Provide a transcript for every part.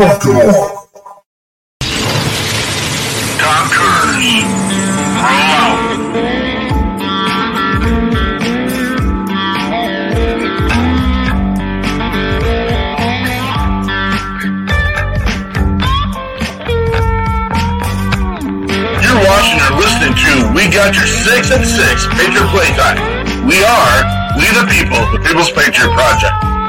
Cruise. Roll out. You're listening to We Got Your Six and Six Patriot Playtime. We are We the People, the People's Patriot Project.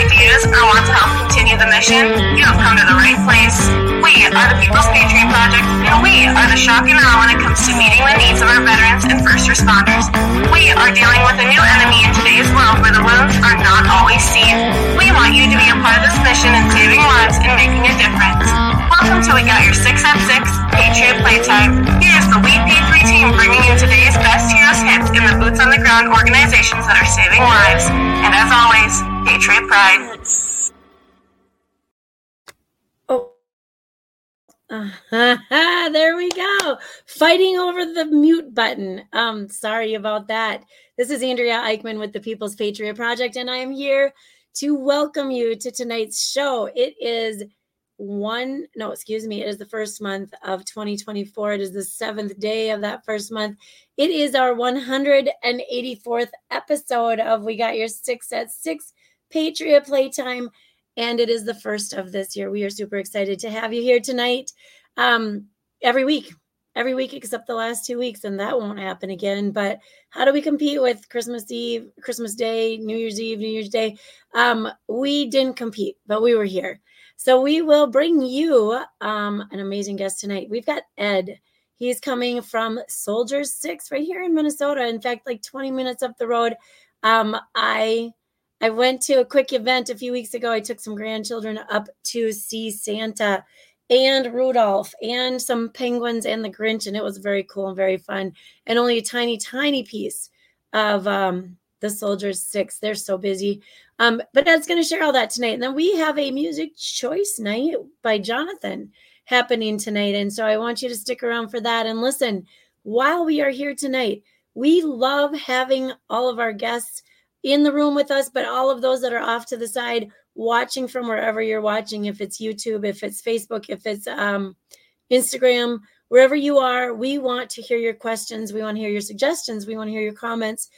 Ideas, or want to help continue the mission? You have come to the right place. We are the People's Patriot Project, and we are the and awe when it comes to meeting the needs of our veterans and first responders. We are dealing with a new enemy in today's world where the wounds are not always seen. We want you to be a part of this mission in saving lives and making a difference. Welcome to We Got Your 6 at 6 Patriot Playtime. Here's the We P3 team bringing you today's best heroes hits in the boots on the ground organizations that are saving lives. And as always, Patriot Pride. Oh. Uh, there we go. Fighting over the mute button. Um, sorry about that. This is Andrea Eichman with the People's Patriot Project, and I am here to welcome you to tonight's show. It is one, no, excuse me, it is the first month of 2024. It is the seventh day of that first month. It is our 184th episode of We Got Your Six at Six Patriot Playtime and it is the first of this year. We are super excited to have you here tonight. Um, every week, every week except the last two weeks, and that won't happen again. But how do we compete with Christmas Eve, Christmas Day, New Year's Eve, New Year's Day? Um, we didn't compete, but we were here. So we will bring you um, an amazing guest tonight. We've got Ed. He's coming from Soldiers Six right here in Minnesota. In fact, like 20 minutes up the road. Um, I I went to a quick event a few weeks ago. I took some grandchildren up to see Santa and Rudolph and some penguins and the Grinch, and it was very cool and very fun. And only a tiny, tiny piece of um, the Soldiers Six. They're so busy. Um, but Ed's going to share all that tonight. And then we have a music choice night by Jonathan happening tonight. And so I want you to stick around for that and listen while we are here tonight. We love having all of our guests in the room with us, but all of those that are off to the side watching from wherever you're watching, if it's YouTube, if it's Facebook, if it's um, Instagram, wherever you are, we want to hear your questions. We want to hear your suggestions. We want to hear your comments.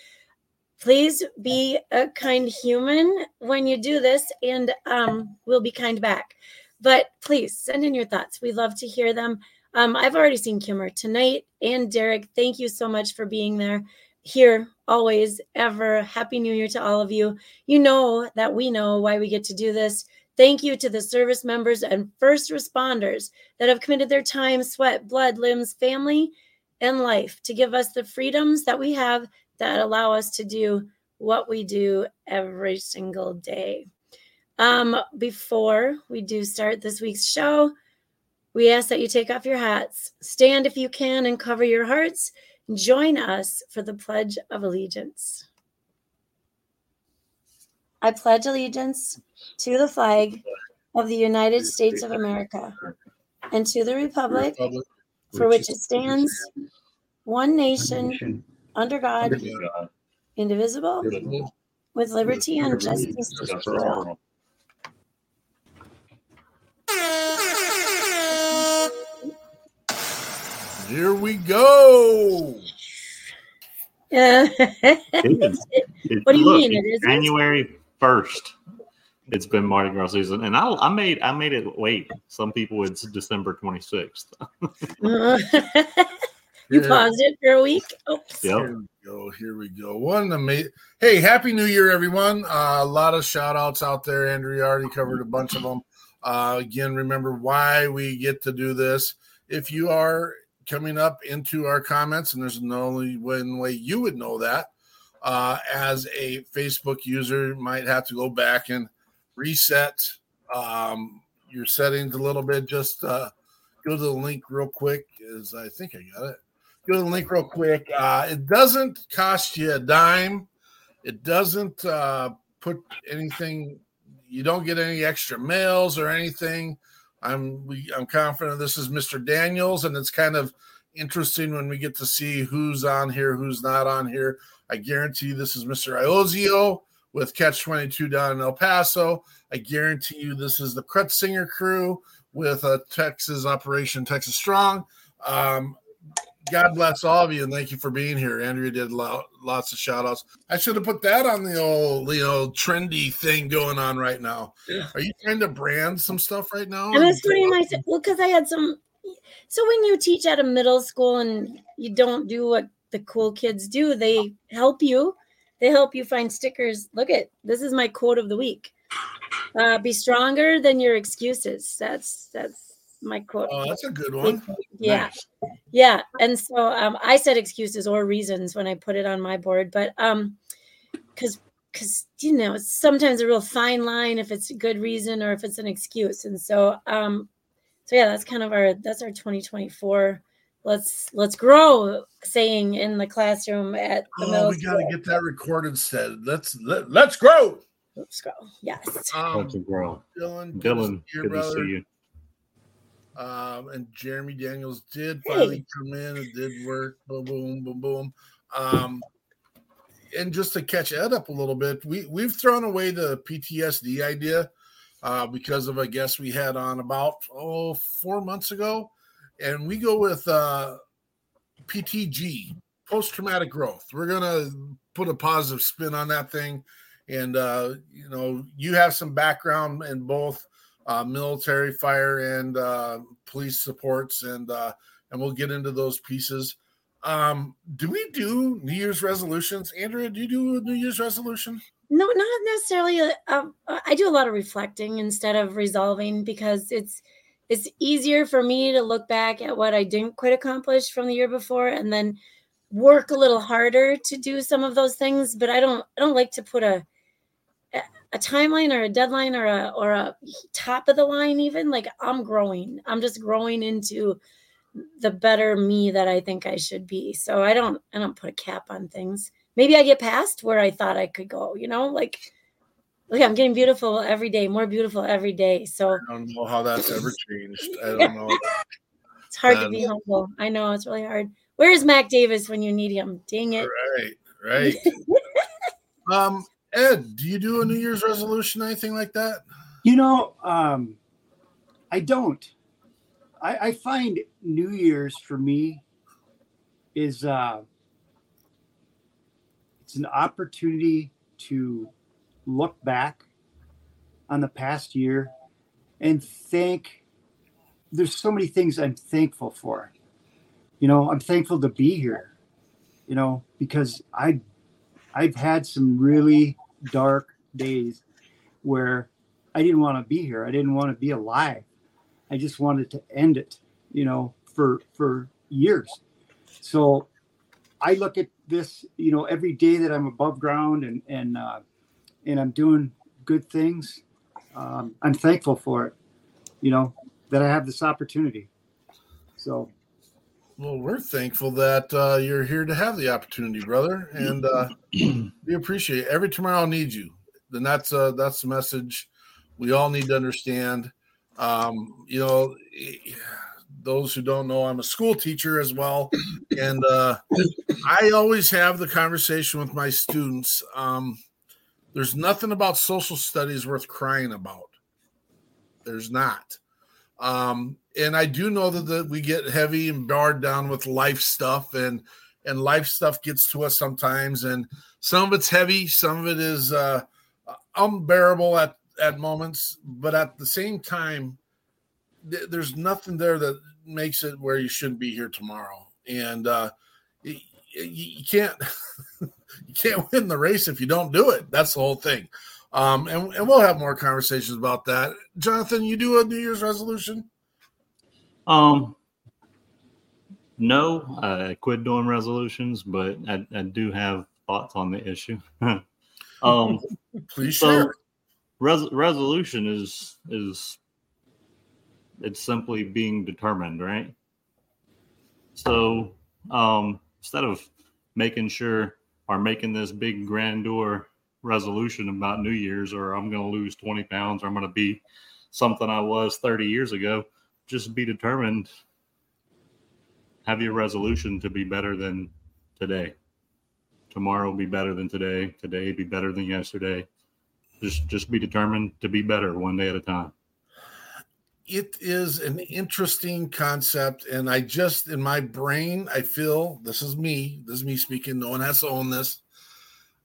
Please be a kind human when you do this, and um, we'll be kind back. But please send in your thoughts. We love to hear them. Um, I've already seen Kimmer tonight and Derek. Thank you so much for being there here always ever happy new year to all of you. You know that we know why we get to do this. Thank you to the service members and first responders that have committed their time sweat blood limbs family and life to give us the freedoms that we have that allow us to do what we do every single day. Um, before we do start this week's show we ask that you take off your hats. Stand if you can and cover your hearts Join us for the Pledge of Allegiance. I pledge allegiance to the flag of the United States of America and to the Republic for which it stands, one nation, under God, indivisible, with liberty and justice for all. Here we go. Yeah. It is. It- What do you look, mean it's? January first. It's been Mardi Gras season, and I, I made I made it wait. Some people it's December twenty sixth. you Here- paused it for a week. Oops. Yep. Here we go. Here we go. One amazing. Hey, happy New Year, everyone! Uh, a lot of shout outs out there. Andrea already covered a bunch of them. Uh, again, remember why we get to do this. If you are coming up into our comments, and there's no only one way you would know that, uh, as a Facebook user, might have to go back and reset um, your settings a little bit. Just uh, go to the link real quick. Is I think I got it. Go to the link real quick. Uh, it doesn't cost you a dime. It doesn't uh, put anything. You don't get any extra mails or anything. I'm we, I'm confident this is Mr. Daniels, and it's kind of interesting when we get to see who's on here, who's not on here. I guarantee this is Mr. Iozio with Catch 22 down in El Paso. I guarantee you this is the Singer crew with a Texas Operation Texas Strong. Um, God bless all of you and thank you for being here. Andrea did lo- lots of shout outs. I should have put that on the old, you know, trendy thing going on right now. Are you trying to brand some stuff right now? I was putting myself, well, because I had some. So when you teach at a middle school and you don't do what the cool kids do, they help you. They help you find stickers. Look at this is my quote of the week. Uh, be stronger than your excuses. That's that's my quote. Oh, that's a good one. Yeah. Nice. Yeah. And so um, I said excuses or reasons when I put it on my board, but um, because because you know it's sometimes a real fine line if it's a good reason or if it's an excuse. And so um, so yeah, that's kind of our that's our 2024. Let's let's grow saying in the classroom at the Oh, middle we got to get that recorded. Said let's let, let's grow. Let's grow. Yes. Um, That's a girl. Dylan, Dylan, your good to see you. Um, and Jeremy Daniels did Hey. finally come in. It did work. Boom, boom, boom, boom. Um, and just to catch Ed up a little bit, we we've thrown away the PTSD idea uh, because of a guest we had on about oh four months ago, and we go with uh, PTG, post traumatic growth. We're gonna put a positive spin on that thing, and uh, you know you have some background in both uh, military, fire, and uh, police supports, and uh, and we'll get into those pieces. Um, do we do New Year's resolutions, Andrea? Do you do a New Year's resolution? No, not necessarily. uh, Um, I do a lot of reflecting instead of resolving because it's it's easier for me to look back at what I didn't quite accomplish from the year before and then work a little harder to do some of those things. But I don't I don't like to put a a- timeline or a deadline or a or a top of the line even like I'm growing. I'm just growing into the better me that I think I should be. So I don't I don't put a cap on things. Maybe I get past where I thought I could go, you know, like look, I'm getting beautiful every day, more beautiful every day. So I don't know how that's ever changed. I don't know. it's hard to be humble. I know it's really hard. Where's Mac Davis when you need him? Dang it. Right, right. um, Ed, do you do a New Year's resolution, anything like that? You know, um, I don't. I, I find New Year's for me is uh, it's an opportunity to look back on the past year and thank. There's so many things I'm thankful for. You know, I'm thankful to be here. You know, because I, I've had some really dark days where I didn't want to be here. I didn't want to be alive. I just wanted to end it, you know, for for years. So I look at this, you know, every day that I'm above ground and and uh, and I'm doing good things. Um, I'm thankful for it, you know, that I have this opportunity. So Well, we're thankful that uh, you're here to have the opportunity, brother, and uh, we appreciate it. every tomorrow needs you. Then that's uh, that's the message we all need to understand. Um, you know, those who don't know, I'm a school teacher as well, and uh, I always have the conversation with my students. Um, there's nothing about social studies worth crying about. There's not. Um, and I do know that, that we get heavy and barred down with life stuff and and life stuff gets to us sometimes and some of it's heavy, some of it is uh unbearable at at moments, but at the same time th- there's nothing there that makes it where you shouldn't be here tomorrow. And uh you, you can't you can't win the race if you don't do it. That's the whole thing. Um, and, and we'll have more conversations about that. Jonathan, you do a New Year's resolution? Um, no, I quit doing resolutions, but I, I do have thoughts on the issue. um, Please So- share. res- resolution is is It's simply being determined, right? So um, instead of making sure or making this big grandeur resolution about New Year's or I'm going to lose 20 pounds or I'm going to be something I was 30 years ago, just be determined. Have your resolution to be better than today. Tomorrow will be better than today. Today be better than yesterday. Just just be determined to be better one day at a time. It is an interesting concept, and I just in my brain I feel this is me. This is me speaking. No one has to own this.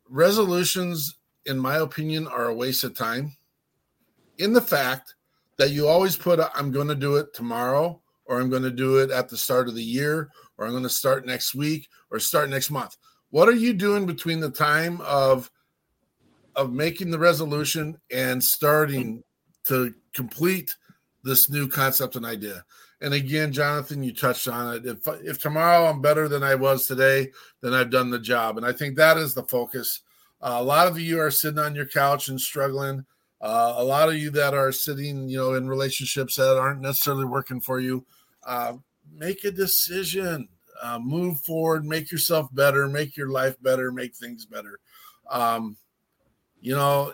Resolutions, in my opinion, are a waste of time. In the fact that you always put, I'm going to do it tomorrow, or I'm going to do it at the start of the year, or I'm going to start next week, or start next month. What are you doing between the time of of making the resolution and starting to complete this new concept and idea? And again, Jonathan, you touched on it. If if tomorrow I'm better than I was today, then I've done the job. And I think that is the focus. Uh, a lot of you are sitting on your couch and struggling. Uh, a lot of you that are sitting, you know, in relationships that aren't necessarily working for you, uh, make a decision, uh, move forward, make yourself better, make your life better, make things better. Um, you know,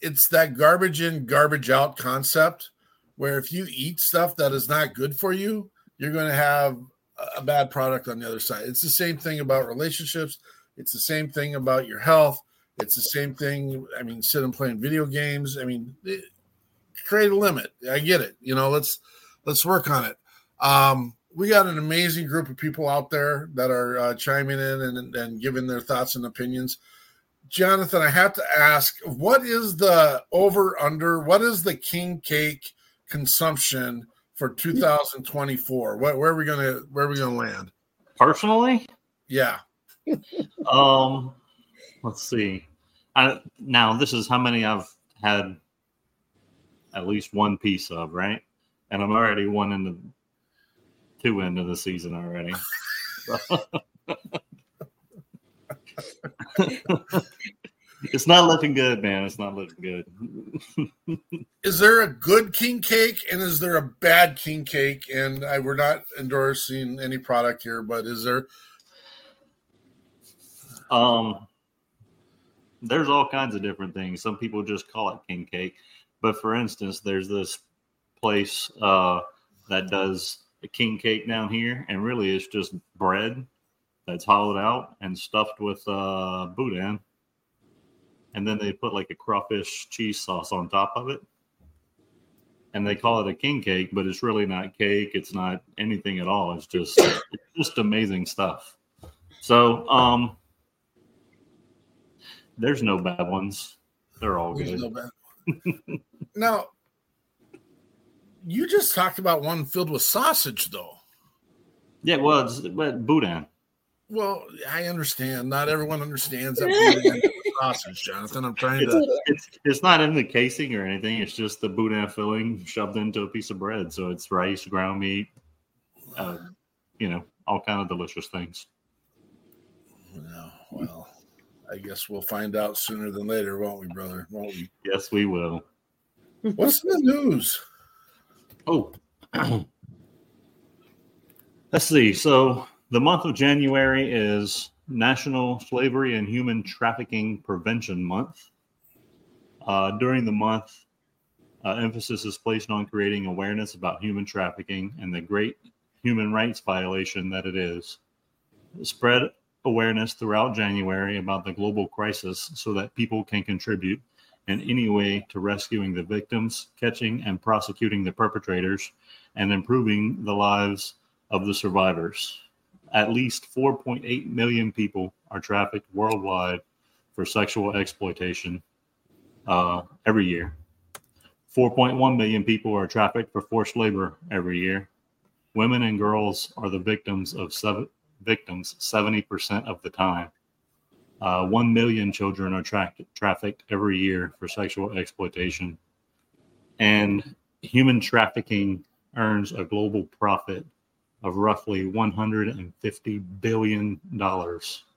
it's that garbage in, garbage out concept where if you eat stuff that is not good for you, you're going to have a bad product on the other side. It's the same thing about relationships. It's the same thing about your health. It's the same thing. I mean, sit and playing video games. I mean, it, create a limit. I get it. You know, let's let's work on it. Um, we got an amazing group of people out there that are uh, chiming in and, and giving their thoughts and opinions. Jonathan, I have to ask, what is the over under? What is the king cake consumption for 2024? What, where are we gonna where are we gonna land? Personally, Yeah, um, let's see. I, now this is how many I've had at least one piece of, right? And I'm already one into two into the season already. it's not looking good, man. It's not looking good. is there a good king cake and is there a bad king cake? And I, we're not endorsing any product here, but is there? Um, there's all kinds of different things. Some people just call it king cake, but for instance, there's this place uh, that does a king cake down here, and really it's just bread that's hollowed out and stuffed with uh, boudin, and then they put like a crawfish cheese sauce on top of it, and they call it a king cake, but it's really not cake. It's not anything at all. It's just it's just amazing stuff. So, um, there's no bad ones. They're all There's good. no bad- now, you just talked about one filled with sausage, though. Yeah, well, it's but boudin. Well, I understand. Not everyone understands that sausage, Jonathan. I'm trying to. It's it's not in the casing or anything. It's just the boudin filling shoved into a piece of bread. So it's rice, ground meat, uh, you know, all kind of delicious things. No, well, I guess we'll find out sooner than later, won't we, brother? Won't we? Yes, we will. What's the news? Oh, let's see. So the month of January is National Slavery and Human Trafficking Prevention Month. Uh, during the month, uh, emphasis is placed on creating awareness about human trafficking and the great human rights violation that it is. Spread awareness throughout January about the global crisis so that people can contribute in any way to rescuing the victims, catching and prosecuting the perpetrators, and improving the lives of the survivors. At least 4.8 million people are trafficked worldwide for sexual exploitation uh, every year. 4.1 million people are trafficked for forced labor every year. Women and girls are the victims of seven, victims 70% of the time. Uh, 1 million children are tra- trafficked every year for sexual exploitation. And human trafficking earns a global profit of roughly $150 billion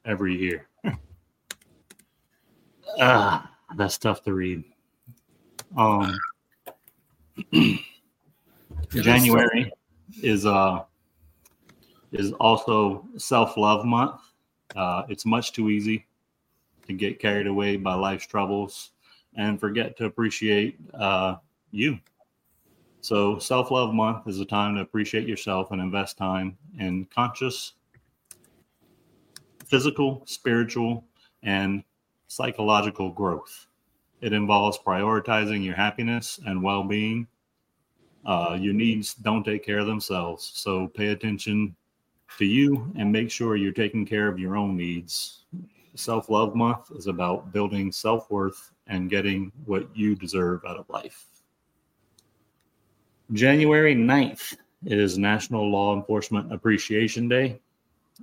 every year. ah, that's tough to read. Um, January is uh is also self love month. Uh, it's much too easy to get carried away by life's troubles and forget to appreciate uh, you. So self love month is a time to appreciate yourself and invest time in conscious, physical, spiritual, and psychological growth. It involves prioritizing your happiness and well being. Uh, your needs don't take care of themselves. So pay attention to you and make sure you're taking care of your own needs. Self love month is about building self worth and getting what you deserve out of life. January 9th is National Law Enforcement Appreciation Day.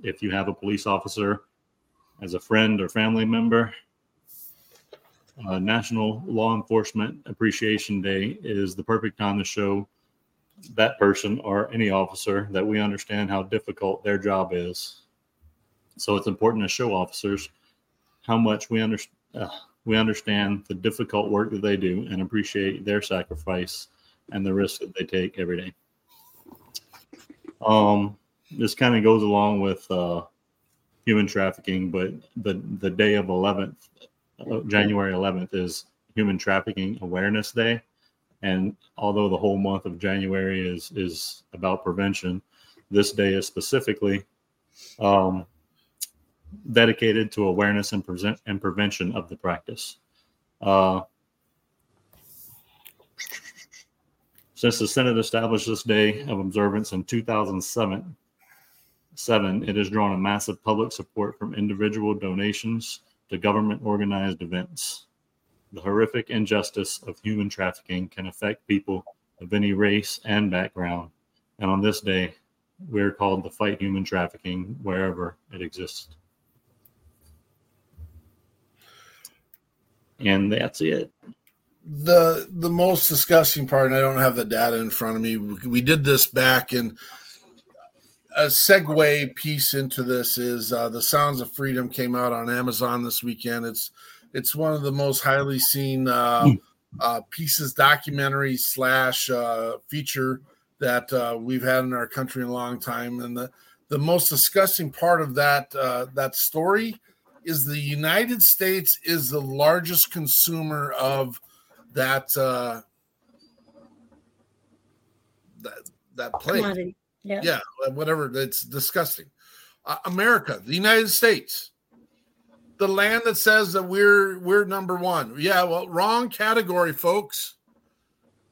If you have a police officer as a friend or family member, uh, National Law Enforcement Appreciation Day is the perfect time to show that person or any officer that we understand how difficult their job is. So it's important to show officers how much we. Uh, we understand the difficult work that they do and appreciate their sacrifice and the risk that they take every day. Um, this kind of goes along with uh, human trafficking, but the the day of 11th, uh, January 11th, is Human Trafficking Awareness Day, and although the whole month of January is is about prevention, this day is specifically um, dedicated to awareness and present and prevention of the practice. Uh, since the Senate established this day of observance in 2007, seven, it has drawn a massive public support from individual donations to government organized events. The horrific injustice of human trafficking can affect people of any race and background. And on this day, we're called to fight human trafficking wherever it exists. And that's it. The the most disgusting part, and I don't have the data in front of me. We did this back, and a segue piece into this is uh, the Sounds of Freedom came out on Amazon this weekend. It's it's one of the most highly seen uh, uh, pieces, documentary slash uh, feature that uh, we've had in our country in a long time, and the the most disgusting part of that uh, that story is the United States is the largest consumer of that uh, that that plague. Yeah. Yeah, whatever. It's disgusting. Uh, America, the United States, the land that says that we're we're number one. Yeah, well, wrong category, folks.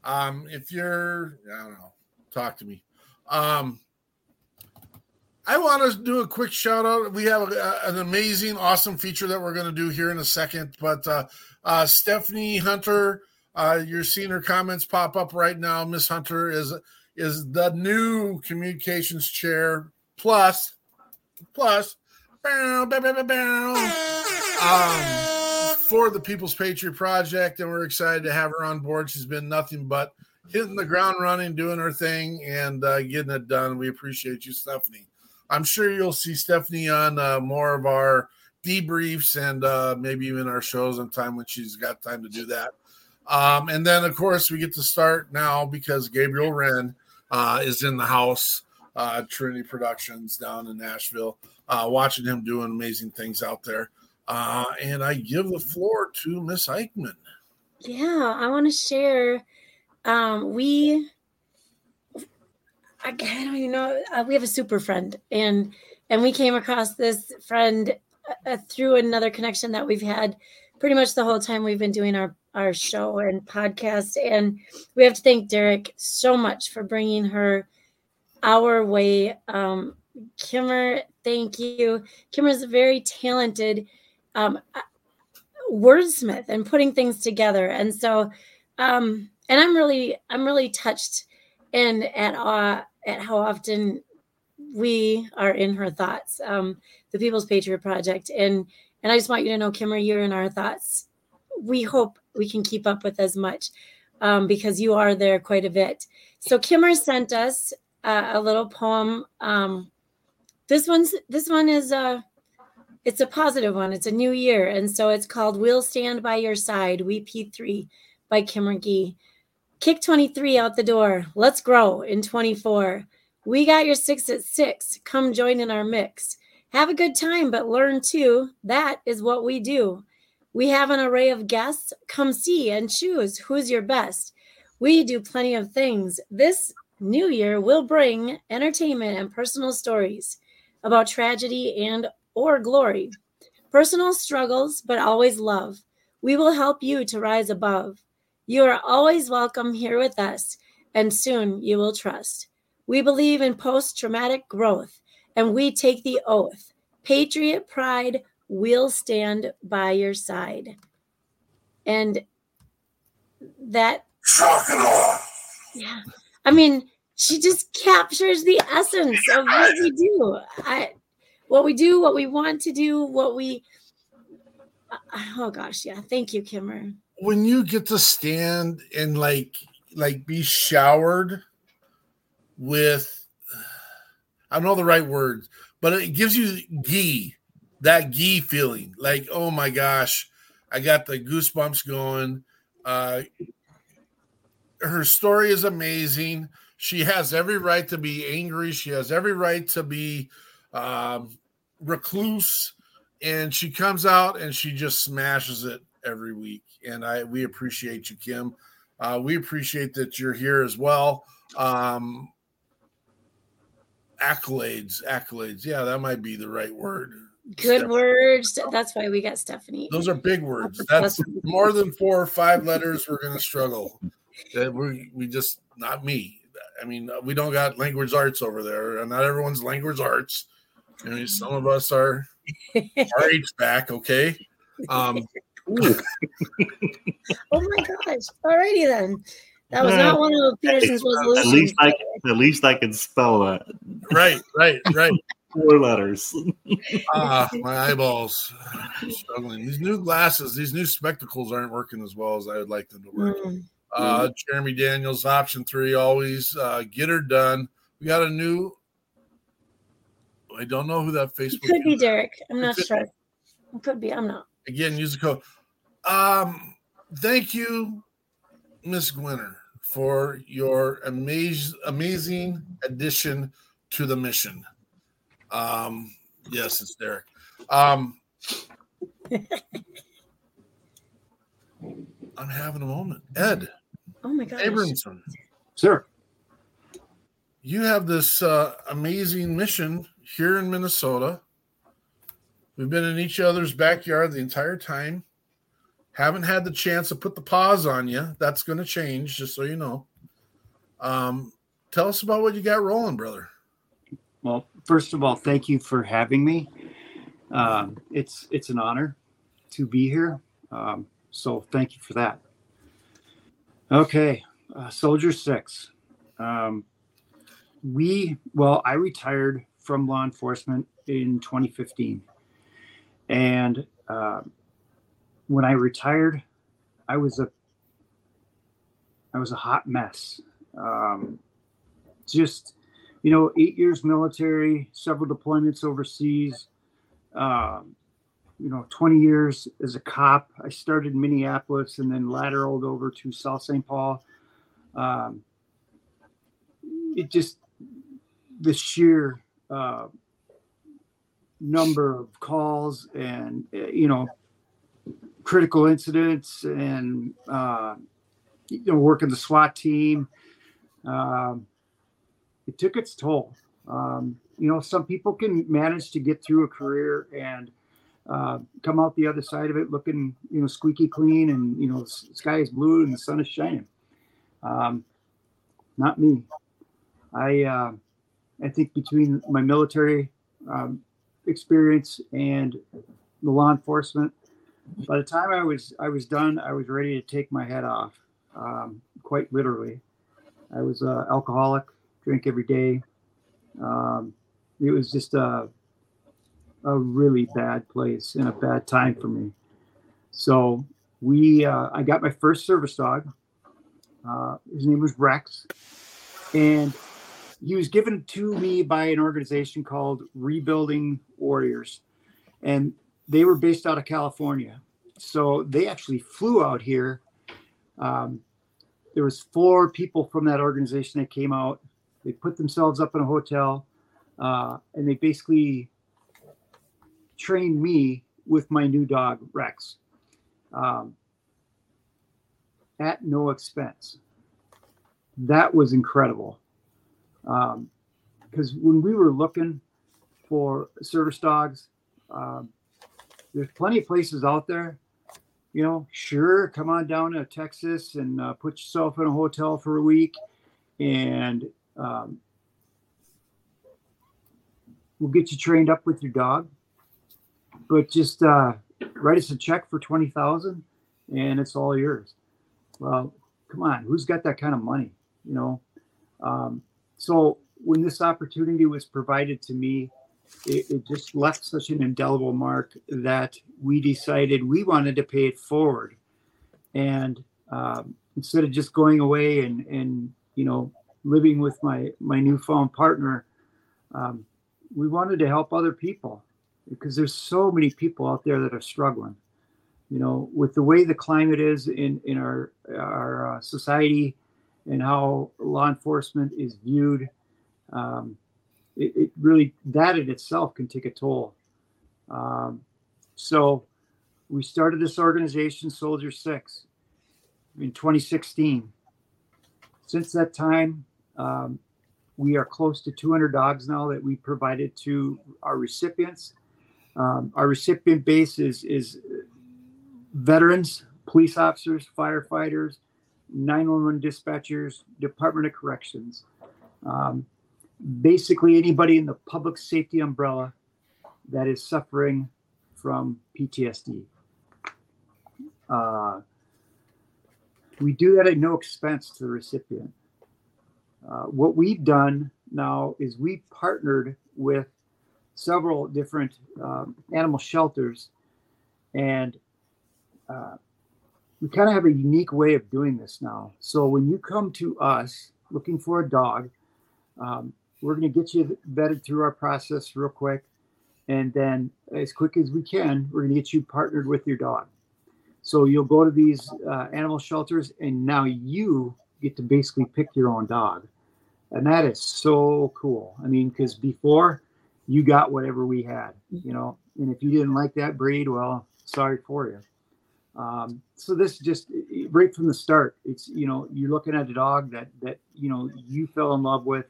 Um, if you're, I don't know, talk to me. Um, I want to do a quick shout out. We have a, an amazing, awesome feature that we're going to do here in a second. But uh, uh, Stephanie Hunter, uh, you're seeing her comments pop up right now. Miss Hunter is is the new communications chair plus plus bow, bow, bow, bow, um, for the People's Patriot Project, and we're excited to have her on board. She's been nothing but hitting the ground running, doing her thing, and uh, getting it done. We appreciate you, Stephanie. I'm sure you'll see Stephanie on uh, more of our debriefs and uh, maybe even our shows on time when she's got time to do that. Um, and then, of course, we get to start now because Gabriel Wren uh, is in the house, uh, Trinity Productions down in Nashville, uh, watching him doing amazing things out there. Uh, and I give the floor to Miss Eichmann. Yeah, I want to share. Um, we, I, I don't even know. Uh, we have a super friend, and and we came across this friend uh, through another connection that we've had pretty much the whole time we've been doing our our show and podcast. And we have to thank Derek so much for bringing her our way. Um, Kimmer, thank you. Kimmer is a very talented um, wordsmith and putting things together. And so, um, and I'm really, I'm really touched and at awe at how often we are in her thoughts. Um, the People's Patriot Project, and and I just want you to know, Kimmer, you're in our thoughts. We hope we can keep up with as much um, because you are there quite a bit. So Kimmer sent us uh, a little poem. Um, this one's this one is a it's a positive one. It's a new year, and so it's called "We'll Stand by Your Side." We P3 by Kimmer Gee. Kick 23 out the door. Let's grow in 24. We got your six at six. Come join in our mix. Have a good time, but learn too. That is what we do. We have an array of guests. Come see and choose who's your best. We do plenty of things. This new year will bring entertainment and personal stories about tragedy and or glory. Personal struggles, but always love. We will help you to rise above. You are always welcome here with us, and soon you will trust. We believe in post traumatic growth, and we take the oath. Patriot pride will stand by your side. And that. Yeah. I mean, she just captures the essence of what we do. I, what we do, what we want to do, what we. Uh, oh gosh, yeah. Thank you, Kimmer. When you get to stand and like like be showered with, I know the right words, but it gives you ghee, that ghee feeling. Like, oh my gosh, I got the goosebumps going. Uh, her story is amazing. She has every right to be angry. She has every right to be um, recluse, and she comes out and she just smashes it every week. And I we appreciate you, Kim. Uh, we appreciate that you're here as well. Um, accolades, accolades. Yeah, that might be the right word. Good Stephanie. words. That's why we got Stephanie. Those are big words. That's more than four or five letters. We're to struggle. We we just not me. I mean, we don't got language arts over there, and not everyone's language arts. I mean, some of us are our age back, okay. Um, oh my gosh! Alrighty then. That was not one of the Peterson's resolutions. At least I, at least I can spell that. Right, right, right. Four letters. ah, my eyeballs struggling. These new glasses, these new spectacles aren't working as well as I would like them to work. Mm. Uh, Jeremy Daniels, option three, always uh, get her done. We got a new. I don't know who that Facebook. It could be Derek. I'm not sure. It could be. I'm not. Again, use the code. Um, thank you, Miss Gwinner, for your amazing, amazing addition to the mission. Um, yes, it's Derek. Um, I'm having a moment. Ed. Oh my God. Abramson. Sir. You have this uh, amazing mission here in Minnesota. We've been in each other's backyard the entire time. Haven't had the chance to put the pause on you. That's going to change, just so you know. Um, tell us about what you got rolling, brother. Well, first of all, thank you for having me. Um, it's it's an honor to be here. Um, so thank you for that. Okay, uh, Soldier Six. Um, we well, I retired from law enforcement in 2015, and uh, when I retired, I was a I was a hot mess. Um, just you know, eight years military, several deployments overseas. Um, you know 20 years as a cop i started in minneapolis and then lateraled over to south st paul um, it just the sheer uh, number of calls and uh, you know critical incidents and uh, you know working the swat team um, it took its toll um, you know some people can manage to get through a career and uh, come out the other side of it looking, you know, squeaky clean and, you know, the sky is blue and the sun is shining. Um, not me. I, uh, I think between my military um, experience and the law enforcement, by the time I was I was done, I was ready to take my head off, um, quite literally. I was an alcoholic, drink every day. Um, it was just a a really bad place and a bad time for me. So we, uh, I got my first service dog. Uh, his name was Rex, and he was given to me by an organization called Rebuilding Warriors, and they were based out of California. So they actually flew out here um, there was four people from that organization that came out. They put themselves up in a hotel, uh, and they basically trained me with my new dog Rex, um, at no expense. That was incredible. Because when we were looking for service dogs, um, there's plenty of places out there you know, sure, come on down to Texas and uh, put yourself in a hotel for a week, and um, we'll get you trained up with your dog. But just uh, write us a check for twenty thousand, and it's all yours. Well, come on, who's got that kind of money? You know, um, so when this opportunity was provided to me it, it, just left such an indelible mark that we decided we wanted to pay it forward. And um, instead of just going away and, and, you know, living with my, my newfound partner, um, we wanted to help other people because there's so many people out there that are struggling. You know, with the way the climate is in, in our, our uh, society and how law enforcement is viewed, um, it, it really that in itself can take a toll. Um, so we started this organization, Soldier Six, in 2016. Since that time, um, we are close to 200 dogs now that we provided to our recipients. Um, our recipient base is, is veterans, police officers, firefighters, 911 dispatchers, Department of Corrections. Um, basically anybody in the public safety umbrella that is suffering from PTSD. Uh, we do that at no expense to the recipient. Uh, what we've done now is we partnered with several different um, animal shelters, and uh, we kind of have a unique way of doing this now. So when you come to us looking for a dog, um, we're going to get you vetted through our process real quick. And then, as quick as we can, we're going to get you partnered with your dog. So you'll go to these uh, animal shelters, and now you get to basically pick your own dog. And that is so cool. I mean, because before you got whatever we had, you know, and if you didn't like that breed, well, sorry for you. Um, so this just right from the start, it's you know you're looking at a dog that that you know you fell in love with,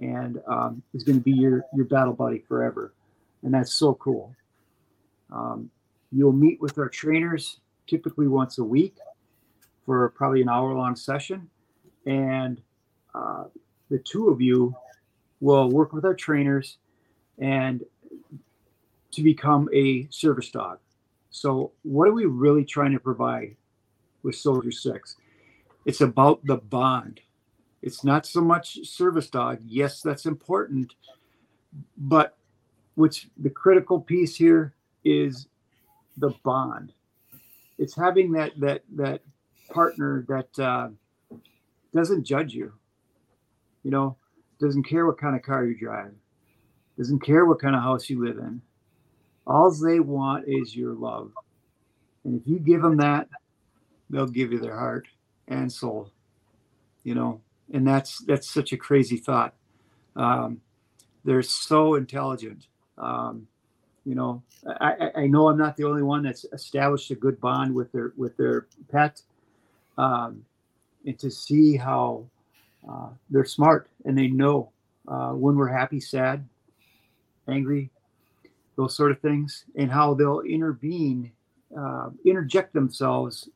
and um, is going to be your your battle buddy forever, and that's so cool. Um, you'll meet with our trainers typically once a week for probably an hour long session, and uh, the two of you will work with our trainers and to become a service dog. So, what are we really trying to provide with Soldier Six? It's about the bond it's not so much service dog. Yes, that's important. But which the critical piece here is the bond. It's having that that that partner that uh, doesn't judge you. You know, doesn't care what kind of car you drive, doesn't care what kind of house you live in. All they want is your love, and if you give them that, they'll give you their heart and soul. You know, and that's that's such a crazy thought. Um, they're so intelligent. Um, you know, I, I know I'm not the only one that's established a good bond with their with their pet, um, and to see how uh, they're smart and they know uh, when we're happy, sad, angry, those sort of things, and how they'll intervene, uh, interject themselves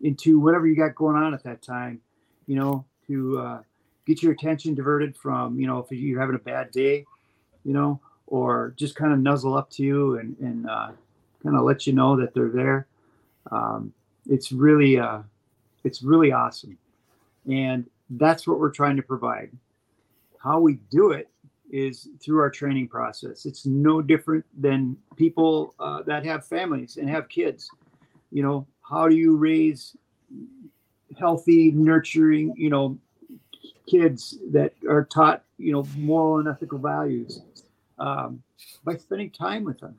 into whatever you got going on at that time. You know, to uh, get your attention diverted from you know if you're having a bad day you know or just kind of nuzzle up to you and, and uh, kind of let you know that they're there. Um, it's really uh, it's really awesome. And that's what we're trying to provide. How we do it is through our training process. It's no different than people uh, that have families and have kids. You know how do you raise healthy, nurturing, you know, kids that are taught, you know, moral and ethical values um, by spending time with them,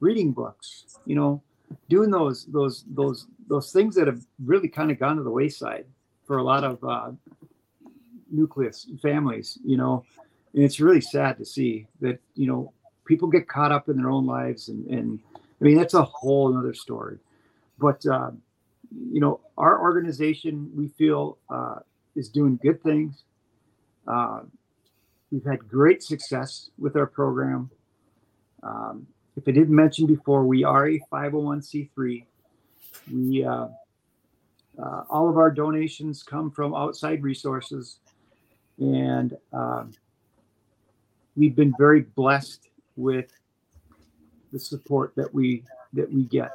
reading books, you know, doing those those those those things that have really kind of gone to the wayside for a lot of uh, nucleus families, you know, and it's really sad to see that you know people get caught up in their own lives, and and I mean that's a whole other story. But uh, you know, our organization we feel uh, is doing good things. Uh, we've had great success with our program. Um, if I didn't mention before, we are a 501c3. We uh, uh, all of our donations come from outside resources, and um, we've been very blessed with the support that we that we get.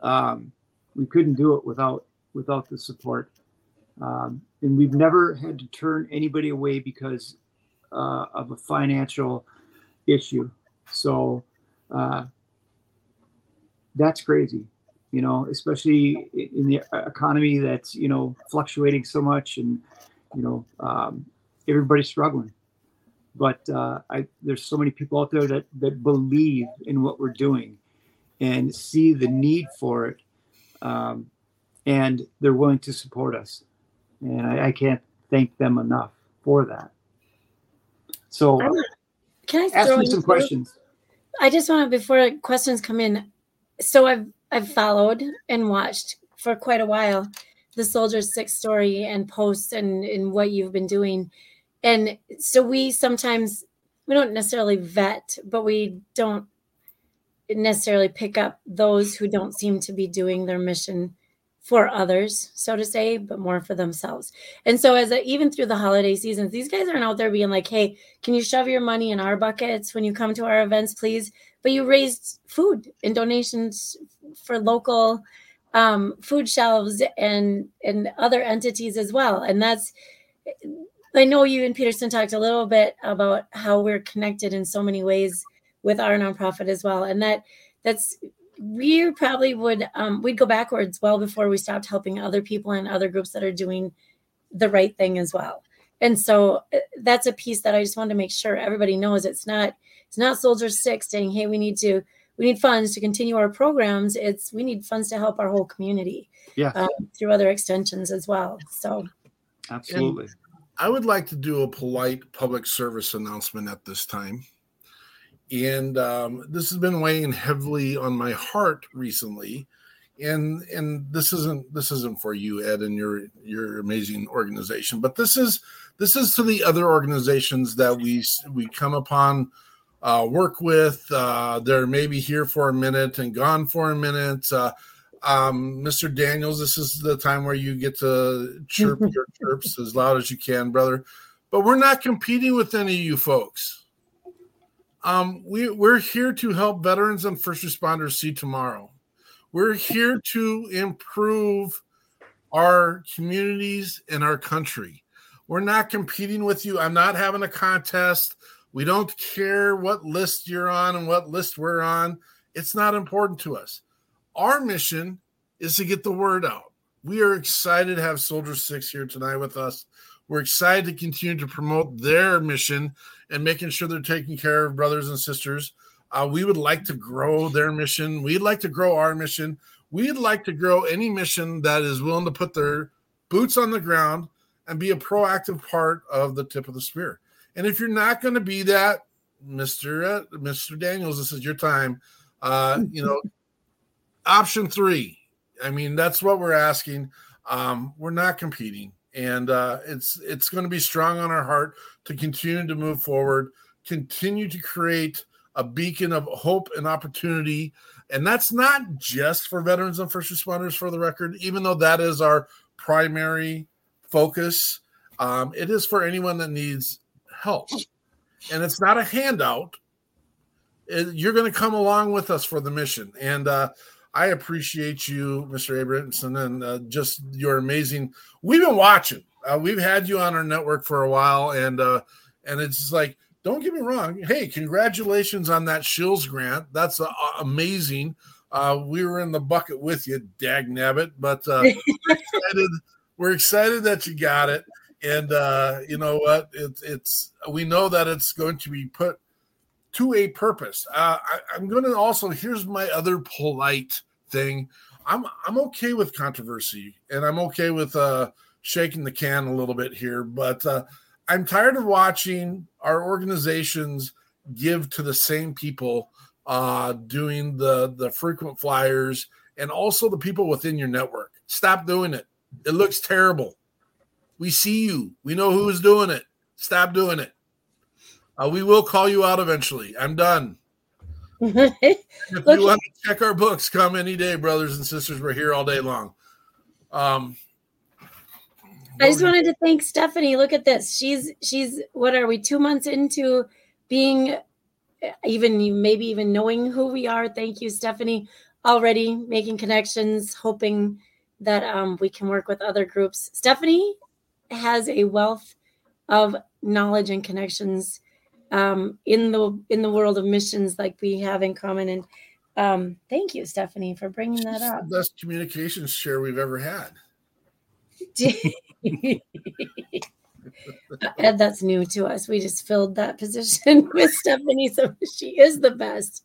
Um, we couldn't do it without without the support, um, and we've never had to turn anybody away because uh, of a financial issue. So uh, that's crazy you know, especially in the economy that's, you know, fluctuating so much and, you know, um, everybody's struggling. But uh, I, there's so many people out there that, that believe in what we're doing and see the need for it. Um, and they're willing to support us. And I, I can't thank them enough for that. So, can I ask me some questions? I just want to, before questions come in, so I've I've followed and watched for quite a while the Soldier Six story and posts and, and what you've been doing. And so we sometimes we don't necessarily vet, but we don't necessarily pick up those who don't seem to be doing their mission for others, so to say, but more for themselves. And so, as a, even through the holiday seasons, these guys aren't out there being like, "Hey, can you shove your money in our buckets when you come to our events, please?" But you raised food and donations for local um, food shelves and and other entities as well. And that's I know you and Peterson talked a little bit about how we're connected in so many ways with our nonprofit as well, and that that's we probably would um, we'd go backwards well before we stopped helping other people and other groups that are doing the right thing as well. And so uh, that's a piece that I just wanted to make sure everybody knows. It's not it's not Soldier Six saying, "Hey, we need to we need funds to continue our programs. It's we need funds to help our whole community. Yeah, um, through other extensions as well. So, absolutely. And I would like to do a polite public service announcement at this time. And um, this has been weighing heavily on my heart recently, and and this isn't this isn't for you, Ed, and your your amazing organization, but this is this is to the other organizations that we we come upon uh, work with. Uh, they're maybe here for a minute and gone for a minute. Uh, um, Mr. Daniels, this is the time where you get to chirp your chirps as loud as you can, brother. But we're not competing with any of you folks. Um, we, we're here to help veterans and first responders see tomorrow. We're here to improve our communities and our country. We're not competing with you. I'm not having a contest. We don't care what list you're on and what list we're on. It's not important to us. Our mission is to get the word out. We are excited to have Soldier Six here tonight with us. We're excited to continue to promote their mission and making sure they're taking care of brothers and sisters. Uh, we would like to grow their mission. We'd like to grow our mission. We'd like to grow any mission that is willing to put their boots on the ground and be a proactive part of the tip of the spear. And if you're not going to be that, Mister uh, Mister Daniels, this is your time. Uh, you know, option three. I mean, that's what we're asking. Um, we're not competing, and uh, it's it's going to be strong on our heart to continue to move forward, continue to create a beacon of hope and opportunity. And that's not just for veterans and first responders, for the record, even though that is our primary focus. Um, it is for anyone that needs help. And it's not a handout. It, you're going to come along with us for the mission. And uh, I appreciate you, Mr. Abrahamson, and uh, just your amazing. We've been watching. Uh, we've had you on our network for a while, and uh, and it's like, don't get me wrong. Hey, congratulations on that Shills grant. That's uh, amazing. Uh, we were in the bucket with you, dag nabbit, but uh, we're, excited, we're excited that you got it and uh, you know what? It, it's we know that it's going to be put to a purpose. Uh, I, I'm going to also here's my other polite thing. I'm I'm okay with controversy, and I'm okay with uh, shaking the can a little bit here, but uh, I'm tired of watching our organizations give to the same people uh, doing the the frequent flyers and also the people within your network. Stop doing it. It looks terrible. We see you. We know who is doing it. Stop doing it. Uh, we will call you out eventually. I'm done. if you want to check our books, come any day, brothers and sisters. We're here all day long. Um, I just wanted to thank Stephanie. Look at this. She's she's what are we two months into being even maybe even knowing who we are. Thank you, Stephanie. Already making connections, hoping that um, we can work with other groups. Stephanie has a wealth of knowledge and connections um, in the in the world of missions, like we have in common. And um, thank you, Stephanie, for bringing that up. best communications share we've ever had. Ed, that's new to us. We just filled that position with Stephanie, so she is the best.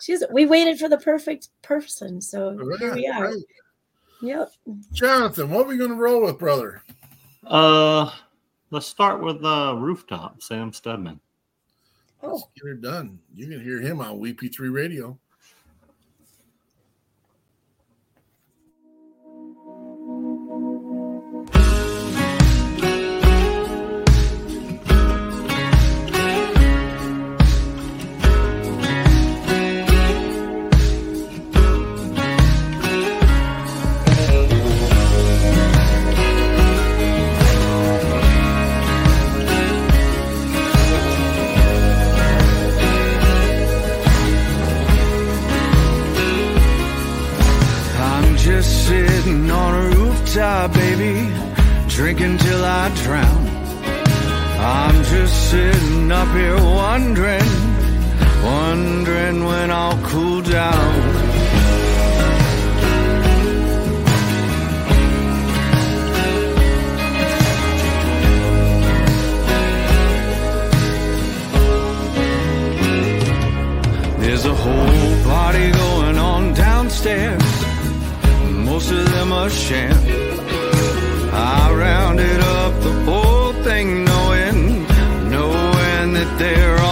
She's. We waited for the perfect person, so right, here we are. Right. Yep. Jonathan, what are we going to roll with, brother? Uh, let's start with uh, rooftop. Sam Steadman. Oh. Her done. You can hear him on WP3 Radio. Drinking till I drown. I'm just sitting up here wondering, wondering when I'll cool down. There's a whole party going on downstairs. Most of them are sham. I rounded up the whole thing knowing, knowing that they're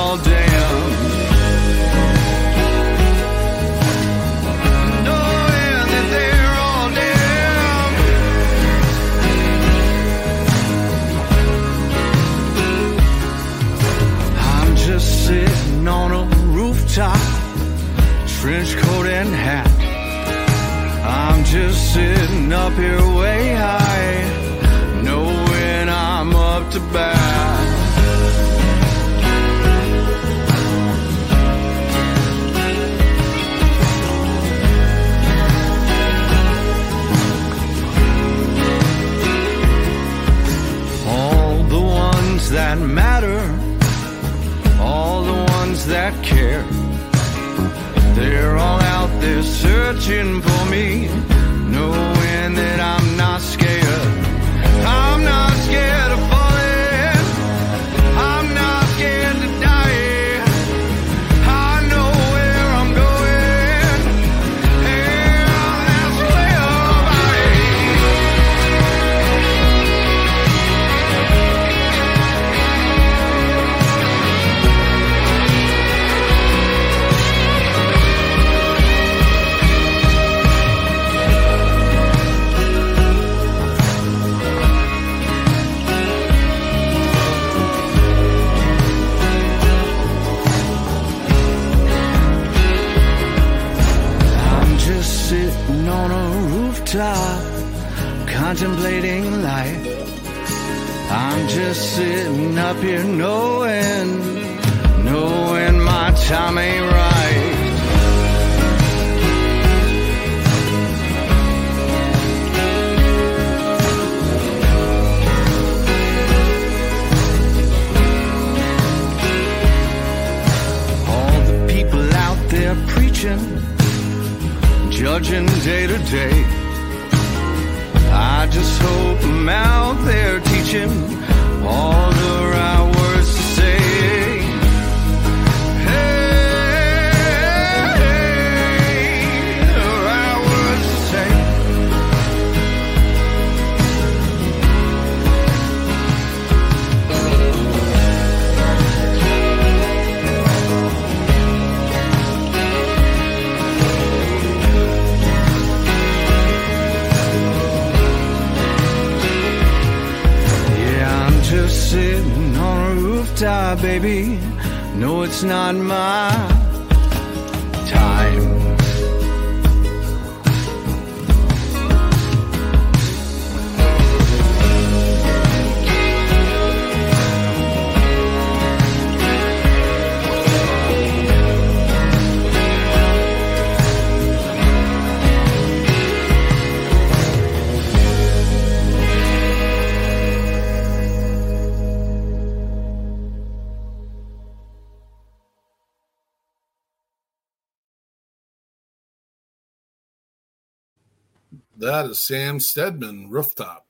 That is Sam Steadman, Rooftop.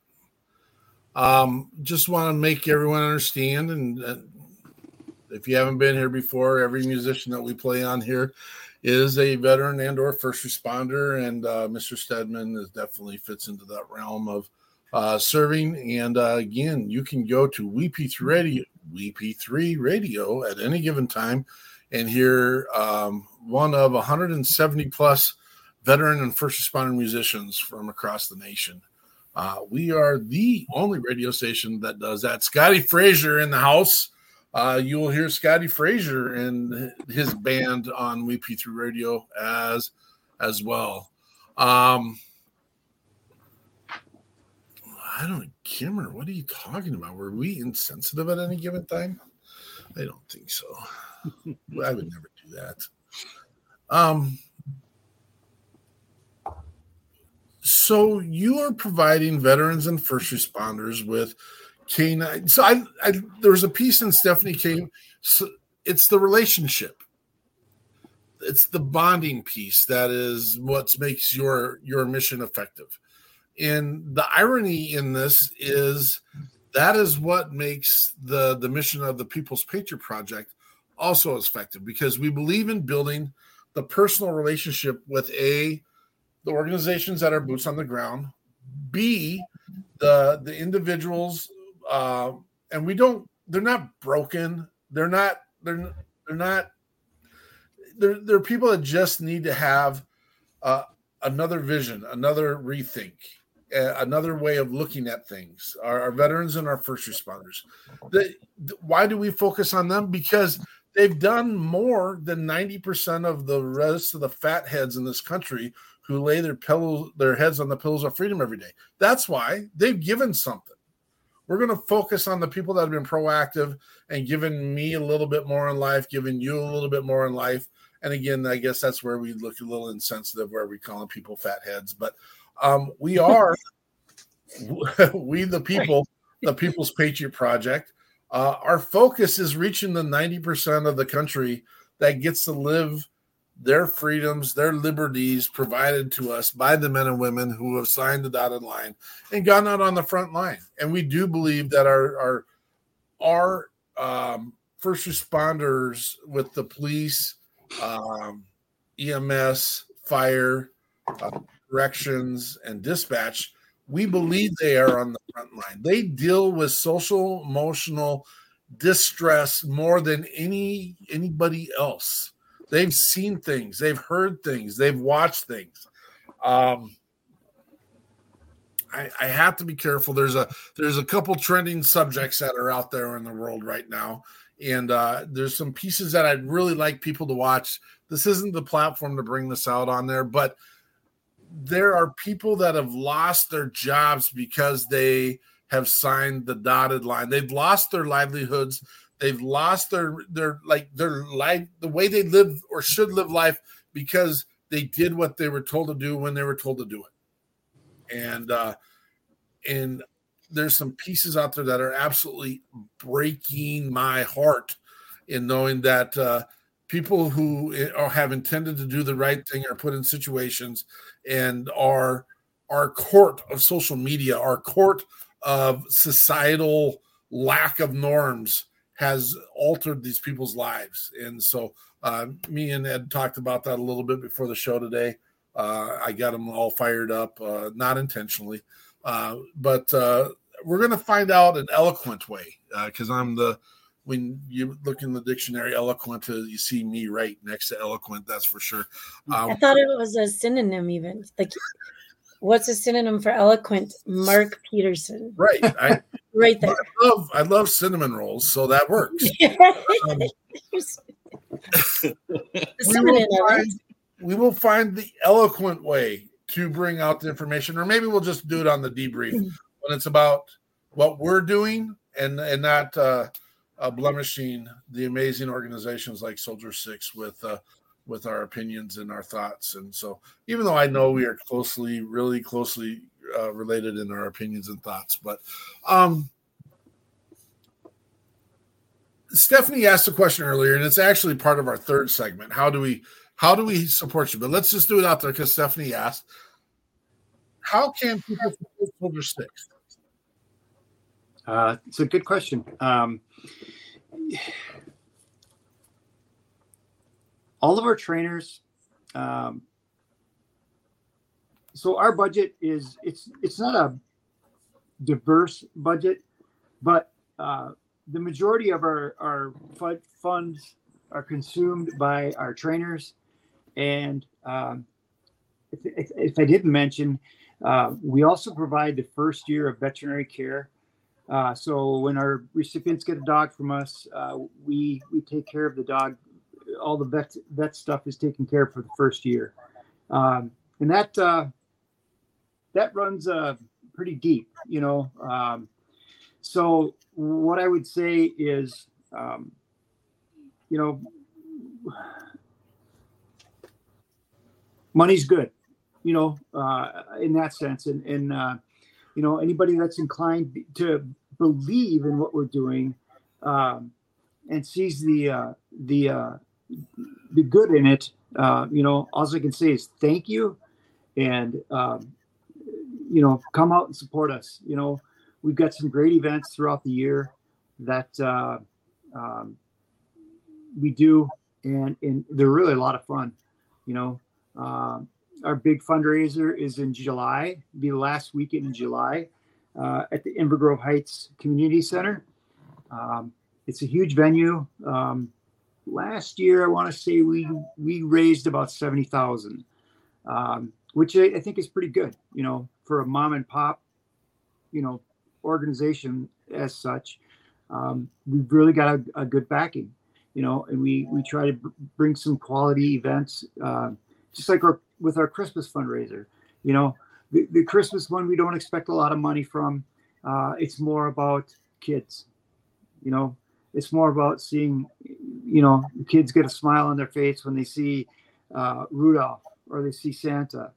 Um, just want to make everyone understand, and uh, if you haven't been here before, every musician that we play on here is a veteran and/or first responder, and uh, Mr. Steadman is definitely fits into that realm of uh, serving. And uh, again, you can go to WP3 Radio, WP3 Radio at any given time, and hear um, one of 170 plus veteran and first responder musicians from across the nation. Uh, we are the only radio station that does that. Scotty Frazier in the house. Uh, you will hear Scotty Frazier and his band on WP3 Radio as as well. Um, I don't, Kimmer, what are you talking about? Were we insensitive at any given time? I don't think so. I would never do that. Um, so you are providing veterans and first responders with canine. So I, I there was a piece in Stephanie came. So it's the relationship. It's the bonding piece that is what makes your your mission effective. And the irony in this is that is what makes the the mission of the People's Patriot Project also effective because we believe in building the personal relationship with a the organizations that are boots on the ground, B, the the individuals, uh, and we don't. They're not broken. They're not. They're they're not. They're they're people that just need to have uh, another vision, another rethink, another way of looking at things. Our, our veterans and our first responders. The, the, why do we focus on them? Because they've done more than 90% of the rest of the fat heads in this country who lay their pillows, their heads on the pillows of freedom every day. That's why they've given something. We're going to focus on the people that have been proactive and given me a little bit more in life, giving you a little bit more in life. And again, I guess that's where we look a little insensitive, where we calling people fat heads. But um, we are, we the people, the People's Patriot Project. Uh, our focus is reaching the 90% of the country that gets to live their freedoms, their liberties provided to us by the men and women who have signed the dotted line and gone out on the front line. And we do believe that our our our um, first responders with the police, um, EMS, fire, uh, corrections, and dispatch, we believe they are on the front line. They deal with social emotional distress more than any anybody else They've seen things, they've heard things, they've watched things. Um, I, I have to be careful. There's a there's a couple trending subjects that are out there in the world right now, and uh, there's some pieces that I'd really like people to watch. This isn't the platform to bring this out on there, but there are people that have lost their jobs because they have signed the dotted line. They've lost their livelihoods They've lost their their like their life, the way they live or should live life because they did what they were told to do when they were told to do it. And uh and there's some pieces out there that are absolutely breaking my heart in knowing that uh people who are, have intended to do the right thing are put in situations and are our court of social media, our court of societal lack of norms has altered these people's lives. And so, uh, me and Ed talked about that a little bit before the show today. Uh, I got them all fired up, uh, not intentionally, uh, but uh, we're going to find out an eloquent way because uh, I'm the when you look in the dictionary, eloquent, you see me right next to eloquent. That's for sure. Um, I thought it was a synonym, even like what's a synonym for eloquent? Mark Peterson. Right. I, right there. I love I love cinnamon rolls, so that works. Um, we, will find, we will find the eloquent way to bring out the information, or maybe we'll just do it on the debrief when it's about what we're doing and and not uh, uh, blemishing the amazing organizations like Soldier Six with uh, with our opinions and our thoughts. And so, even though I know we are closely, really closely uh, related in our opinions and thoughts, but um, Stephanie asked a question earlier, and it's actually part of our third segment. How do we how do we support you? But let's just do it out there because Stephanie asked, how can people support Soldier Six? Uh, it's a good question. Um, all of our trainers. Um, so our budget is it's it's not a diverse budget, but uh, the majority of our our fund, funds are consumed by our trainers, and um, if, if, if I didn't mention, uh, we also provide the first year of veterinary care. Uh, so when our recipients get a dog from us, uh, we we take care of the dog. All the vet vet stuff is taken care of for the first year, um, and that uh, that runs uh, pretty deep, you know. Um, so what I would say is, um, you know, money's good, you know, uh, in that sense, and and uh, you know anybody that's inclined to believe in what we're doing um, and sees the uh, the uh, the good in it, uh, you know, all I can say is thank you, and um, you know, come out and support us. You know, we've got some great events throughout the year that uh, um, we do, and and they're really a lot of fun. You know, um, our big fundraiser is in July, be the last weekend in July uh, at the Inver Grove Heights Community Center. Um, it's a huge venue. Um, last year, I want to say we we raised about seventy thousand, um, which I, I think is pretty good. You know, for a mom and pop, you know, organization as such. Um, we've really got a, a, good backing, you know, and we we try to br- bring some quality events, uh, just like our with our Christmas fundraiser. You know, the, the Christmas one we don't expect a lot of money from. Uh, it's more about kids, you know. It's more about seeing, you know, kids get a smile on their face when they see uh, Rudolph or they see Santa,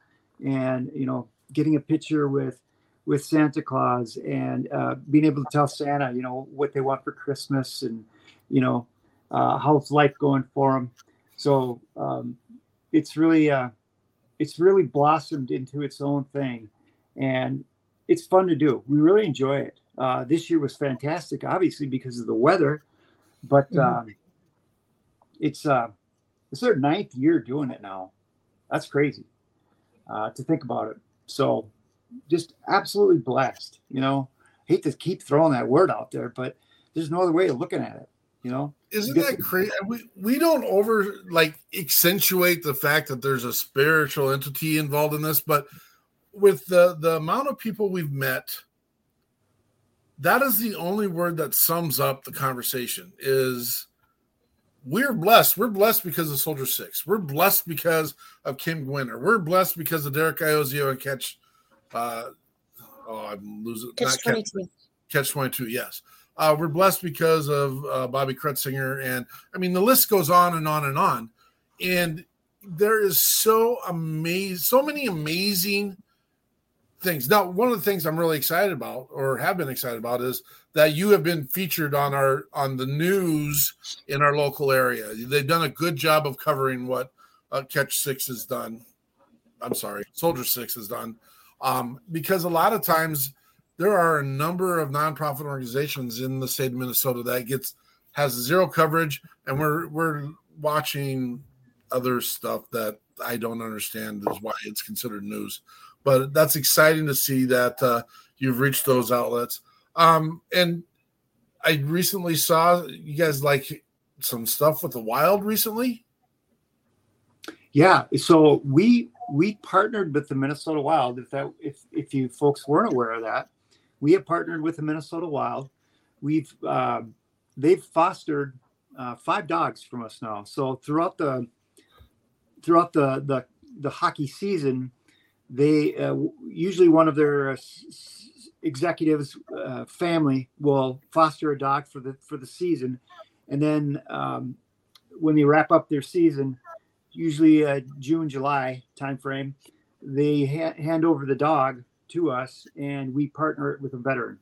and you know, getting a picture with with Santa Claus and uh, being able to tell Santa, you know, what they want for Christmas and, you know, uh, how's life going for them. So um, it's really, uh, it's really blossomed into its own thing, and it's fun to do. We really enjoy it. Uh, this year was fantastic, obviously because of the weather, but Mhm. um, it's uh, it's their ninth year doing it now. That's crazy uh, to think about it. So just absolutely blessed. You know, hate to keep throwing that word out there, but there's no other way of looking at it. You know, Isn't that crazy? We we don't over like accentuate the fact that there's a spiritual entity involved in this, but with the the amount of people we've met, that is the only word that sums up the conversation. Is we're blessed. We're blessed because of Soldier Six. We're blessed because of Kim Gwinner. We're blessed because of Derek Iozio and Catch. Uh, oh, I'm losing. Catch not 22. Catch 22, yes. Uh, we're blessed because of uh, Bobby Kretzinger, And I mean, the list goes on and on and on. And there is so amazing, so many amazing things. Now, one of the things I'm really excited about or have been excited about is that you have been featured on our on the news in our local area. They've done a good job of covering what uh, Catch Six has done. I'm sorry, Soldier Six has done. Um, because a lot of times there are a number of nonprofit organizations in the state of Minnesota that gets has zero coverage, and we're we're watching other stuff that I don't understand is why it's considered news. But that's exciting to see that uh, you've reached those outlets. Um, and I recently saw you guys like some stuff with the wild recently. Yeah, so we we partnered with the Minnesota Wild. If that if if you folks weren't aware of that, we have partnered with the Minnesota Wild. We've uh, they've fostered uh, five dogs from us now. So throughout the throughout the the, the hockey season, they uh, usually one of their uh, executives uh, family will foster a dog for the for the season, and then um, when they wrap up their season, usually uh, June July timeframe, they ha- hand over the dog to us, and we partner it with a veteran.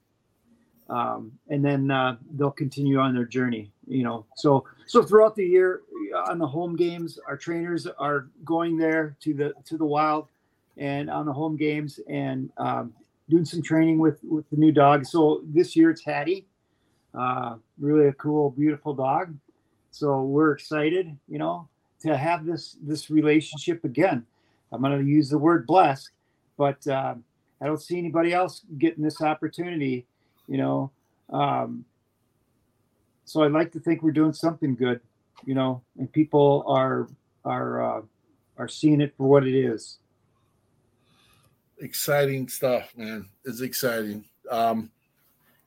Um, and then uh, they'll continue on their journey. You know, so so throughout the year on the home games, our trainers are going there to the to the wild, and on the home games and um, doing some training with with the new dog. So this year it's Hattie, uh, really a cool, beautiful dog. So we're excited, you know, to have this this relationship again. I'm going to use the word blessed, but uh, I don't see anybody else getting this opportunity, you know. Um, so I'd like to think we're doing something good, you know, and people are are uh, are seeing it for what it is. Exciting stuff, man. It's exciting. Um,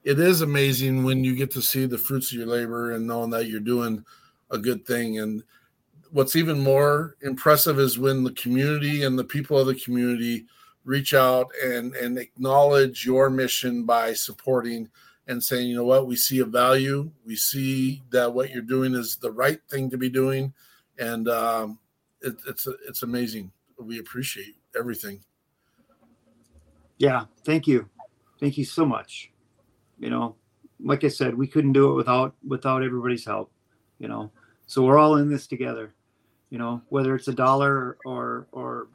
it is amazing when you get to see the fruits of your labor and knowing that you're doing a good thing. And what's even more impressive is when the community and the people of the community reach out and and acknowledge your mission by supporting and saying, you know what, we see a value, we see that what you're doing is the right thing to be doing, and um, it, it's it's amazing. We appreciate everything. Yeah, thank you, thank you so much. You know, like I said, we couldn't do it without without everybody's help. You know, so we're all in this together. You know, whether it's a dollar or or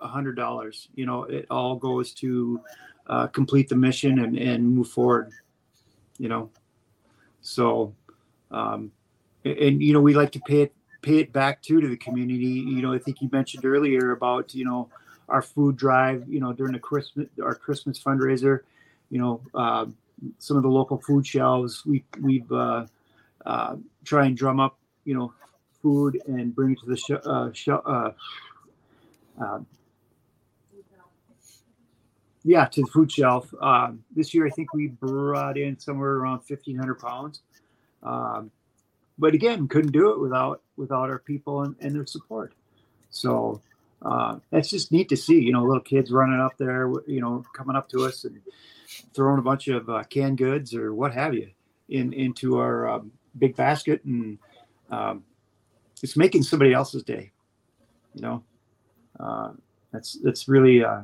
a hundred dollars, you know, it all goes to uh, complete the mission and, and move forward. You know, so um, and, and you know we like to pay it pay it back too to the community. You know, I think you mentioned earlier about you know our food drive. You know, during the Christmas our Christmas fundraiser. You know, uh, some of the local food shelves. We we've uh, uh, try and drum up you know food and bring it to the show. Uh, uh, uh, yeah, to the food shelf. Um, this year, I think we brought in somewhere around fifteen hundred pounds. Um, but again, couldn't do it without without our people and, and their support. So uh, that's just neat to see. You know, little kids running up there, you know, coming up to us and throwing a bunch of uh, canned goods or what have you in into our um, big basket, and um, it's making somebody else's day. You know, uh, that's that's really uh,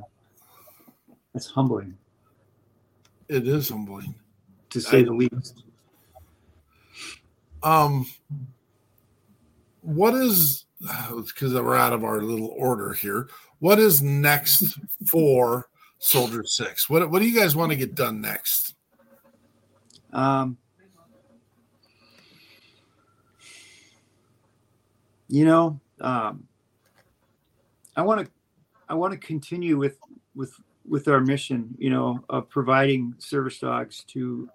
that's humbling. It is humbling, to say I, the least. Um, what is because we're out of our little order here? What is next for Soldier Six? What what do you guys want to get done next? Um, you know, um, I want to I want to continue with with with our mission, you know, of providing service dogs to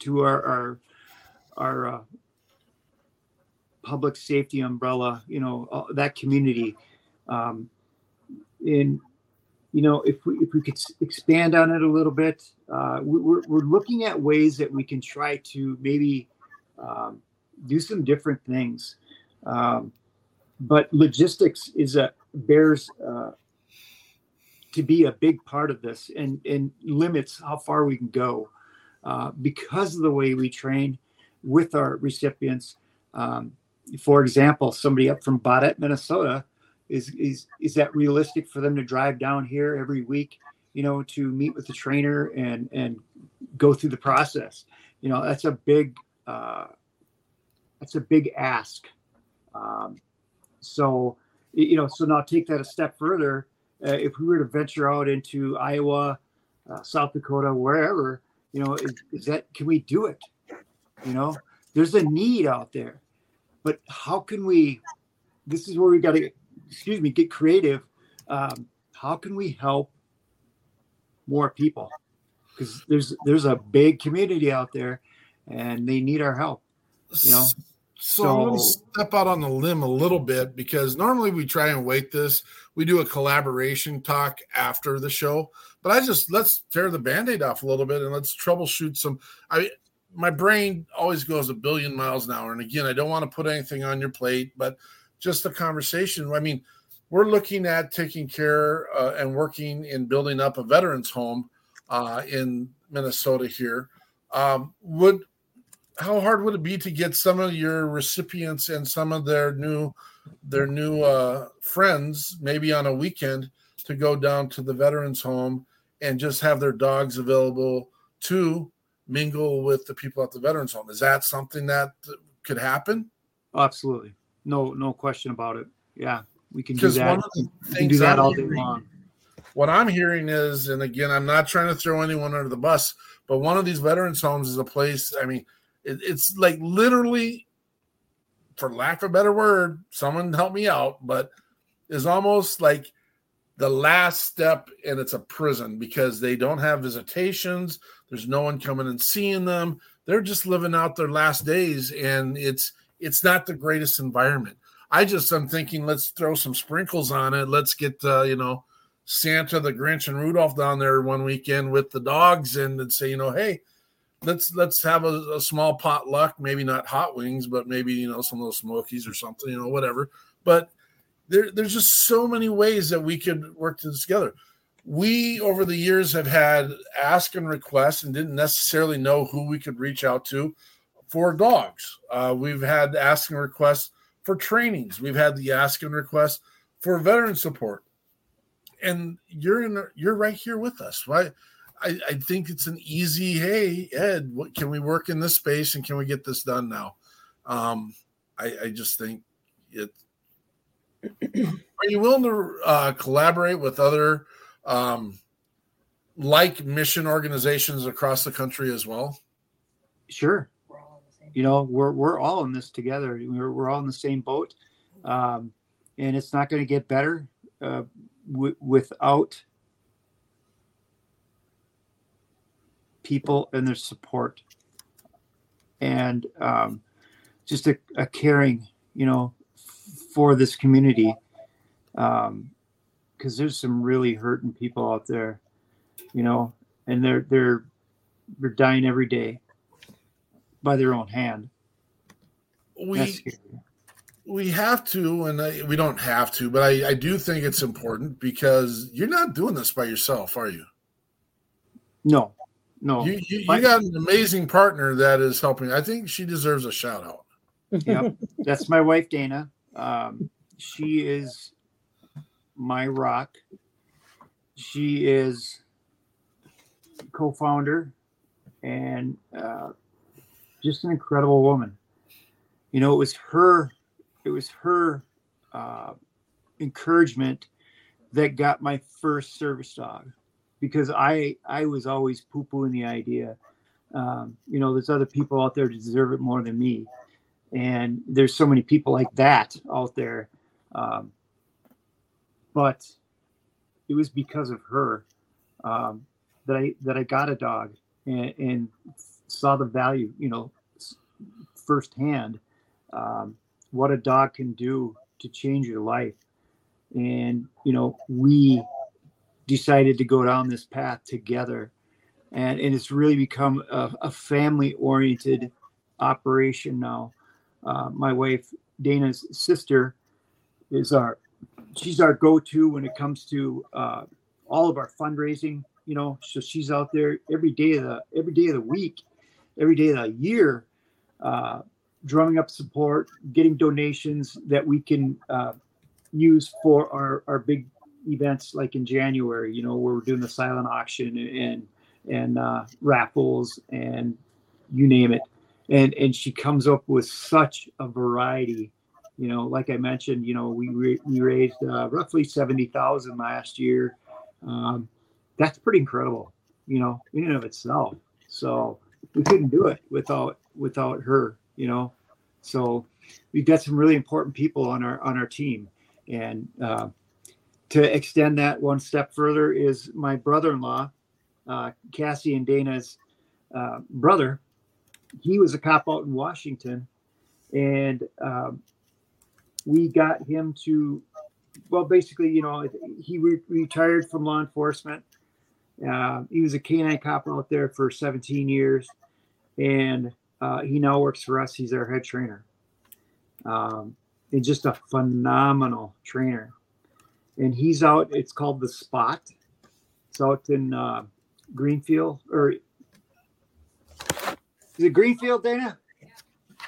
to our our our uh, public safety umbrella, you know, uh, that community. Um, and you know, if we if we could expand on it a little bit, uh, we're we're looking at ways that we can try to maybe um, do some different things. Um, but logistics is a bears uh, to be a big part of this and and limits how far we can go uh, because of the way we train with our recipients. Um, for example, somebody up from Baudette, Minnesota, is is is that realistic for them to drive down here every week? You know, to meet with the trainer and and go through the process. You know, that's a big uh, that's a big ask. Um, so you know, so now take that a step further. Uh, if we were to venture out into Iowa, uh, South Dakota, wherever, you know, is, is that can we do it? You know, there's a need out there, but how can we? This is where we got to, excuse me, get creative. Um, how can we help more people? Because there's there's a big community out there, and they need our help. You know. So, I'm going to step out on the limb a little bit because normally we try and wait this. We do a collaboration talk after the show, but I just let's tear the band-aid off a little bit and let's troubleshoot some. I my brain always goes a billion miles an hour, and again, I don't want to put anything on your plate, but just the conversation. I mean, we're looking at taking care uh, and working in building up a veterans home uh, in Minnesota here. Um, would how hard would it be to get some of your recipients and some of their new their new uh, friends maybe on a weekend to go down to the veterans home and just have their dogs available to mingle with the people at the veterans home. Is that something that could happen? Oh, absolutely. No no question about it. Yeah we can do that. we can do that all day long. what i'm hearing is and again i'm not trying to throw anyone under the bus but one of these veterans homes is a place i mean it, it's like literally, for lack of a better word, someone help me out, but is almost like the last step and it's a prison because they don't have visitations there's no one coming and seeing them. They're just living out their last days and it's it's not the greatest environment. I just i'm thinking let's throw some sprinkles on it. Let's get uh, you know santa the grinch and rudolph down there one weekend with the dogs and, and say you know hey let's let's have a, a, small potluck. Maybe not hot wings but maybe you know some of those smokies or something you know whatever. But there, there's just so many ways that we could work this together we over the years have had ask and requests and didn't necessarily know who we could reach out to for dogs uh, we've had ask and requests for trainings we've had the ask and request for veteran support and you're in you're right here with us right I, I think it's an easy, hey, Ed, what can we work in this space and can we get this done now? Um, I, I just think it. Are you willing to uh, collaborate with other um, like mission organizations across the country as well? Sure. You know, we're we're all in this together. We're we're all in the same boat, um, and it's not going to get better uh, w- without people and their support and um, just a, a, caring you know for this community because there's some really hurting people out there you know and they're they're they're dying every day by their own hand we we have to and I, we don't have to but I, I do think it's important because you're not doing this by yourself are you no no, you, you, you got an amazing partner that is helping. I think she deserves a shout out. Yeah, that's my wife Dana. Um, she is my rock. She is co-founder and uh, just an incredible woman. You know, it was her. It was her uh, encouragement that got my first service dog because I I was always poo pooing the idea. Um, you know, there's other people out there to deserve it more than me, and there's so many people like that out there. Um, but it was because of her um, that I that I got a dog and, and saw the value, you know, firsthand um, what a dog can do to change your life. And you know, we decided to go down this path together. And, and it's really become a, a family oriented operation now. Uh, my wife, Dana's sister, is our she's our go-to when it comes to uh, all of our fundraising. You know, so she's out there every day of the every day of the week, every day of the year, uh, drumming up support, getting donations that we can uh, use for our our big events like in January, you know, where we're doing the silent auction and and uh, raffles and you name it. And and she comes up with such a variety. You know, like I mentioned, you know, we re- we raised uh, roughly seventy thousand last year. Um, that's pretty incredible, you know, in and of itself. So we couldn't do it without without her, you know. So we've got some really important people on our on our team, and uh, to extend that one step further is my brother-in-law, uh, Cassie and Dana's uh, brother. He was a cop out in Washington, and um, we got him to, well, basically, you know, he re- retired from law enforcement. Uh, he was a canine cop out there for 17 years, and uh, he now works for us. He's our head trainer. Um, and just a phenomenal trainer. And he's out, it's called The Spot. It's out in uh, Greenfield, or is it Greenfield, Dana? Yeah,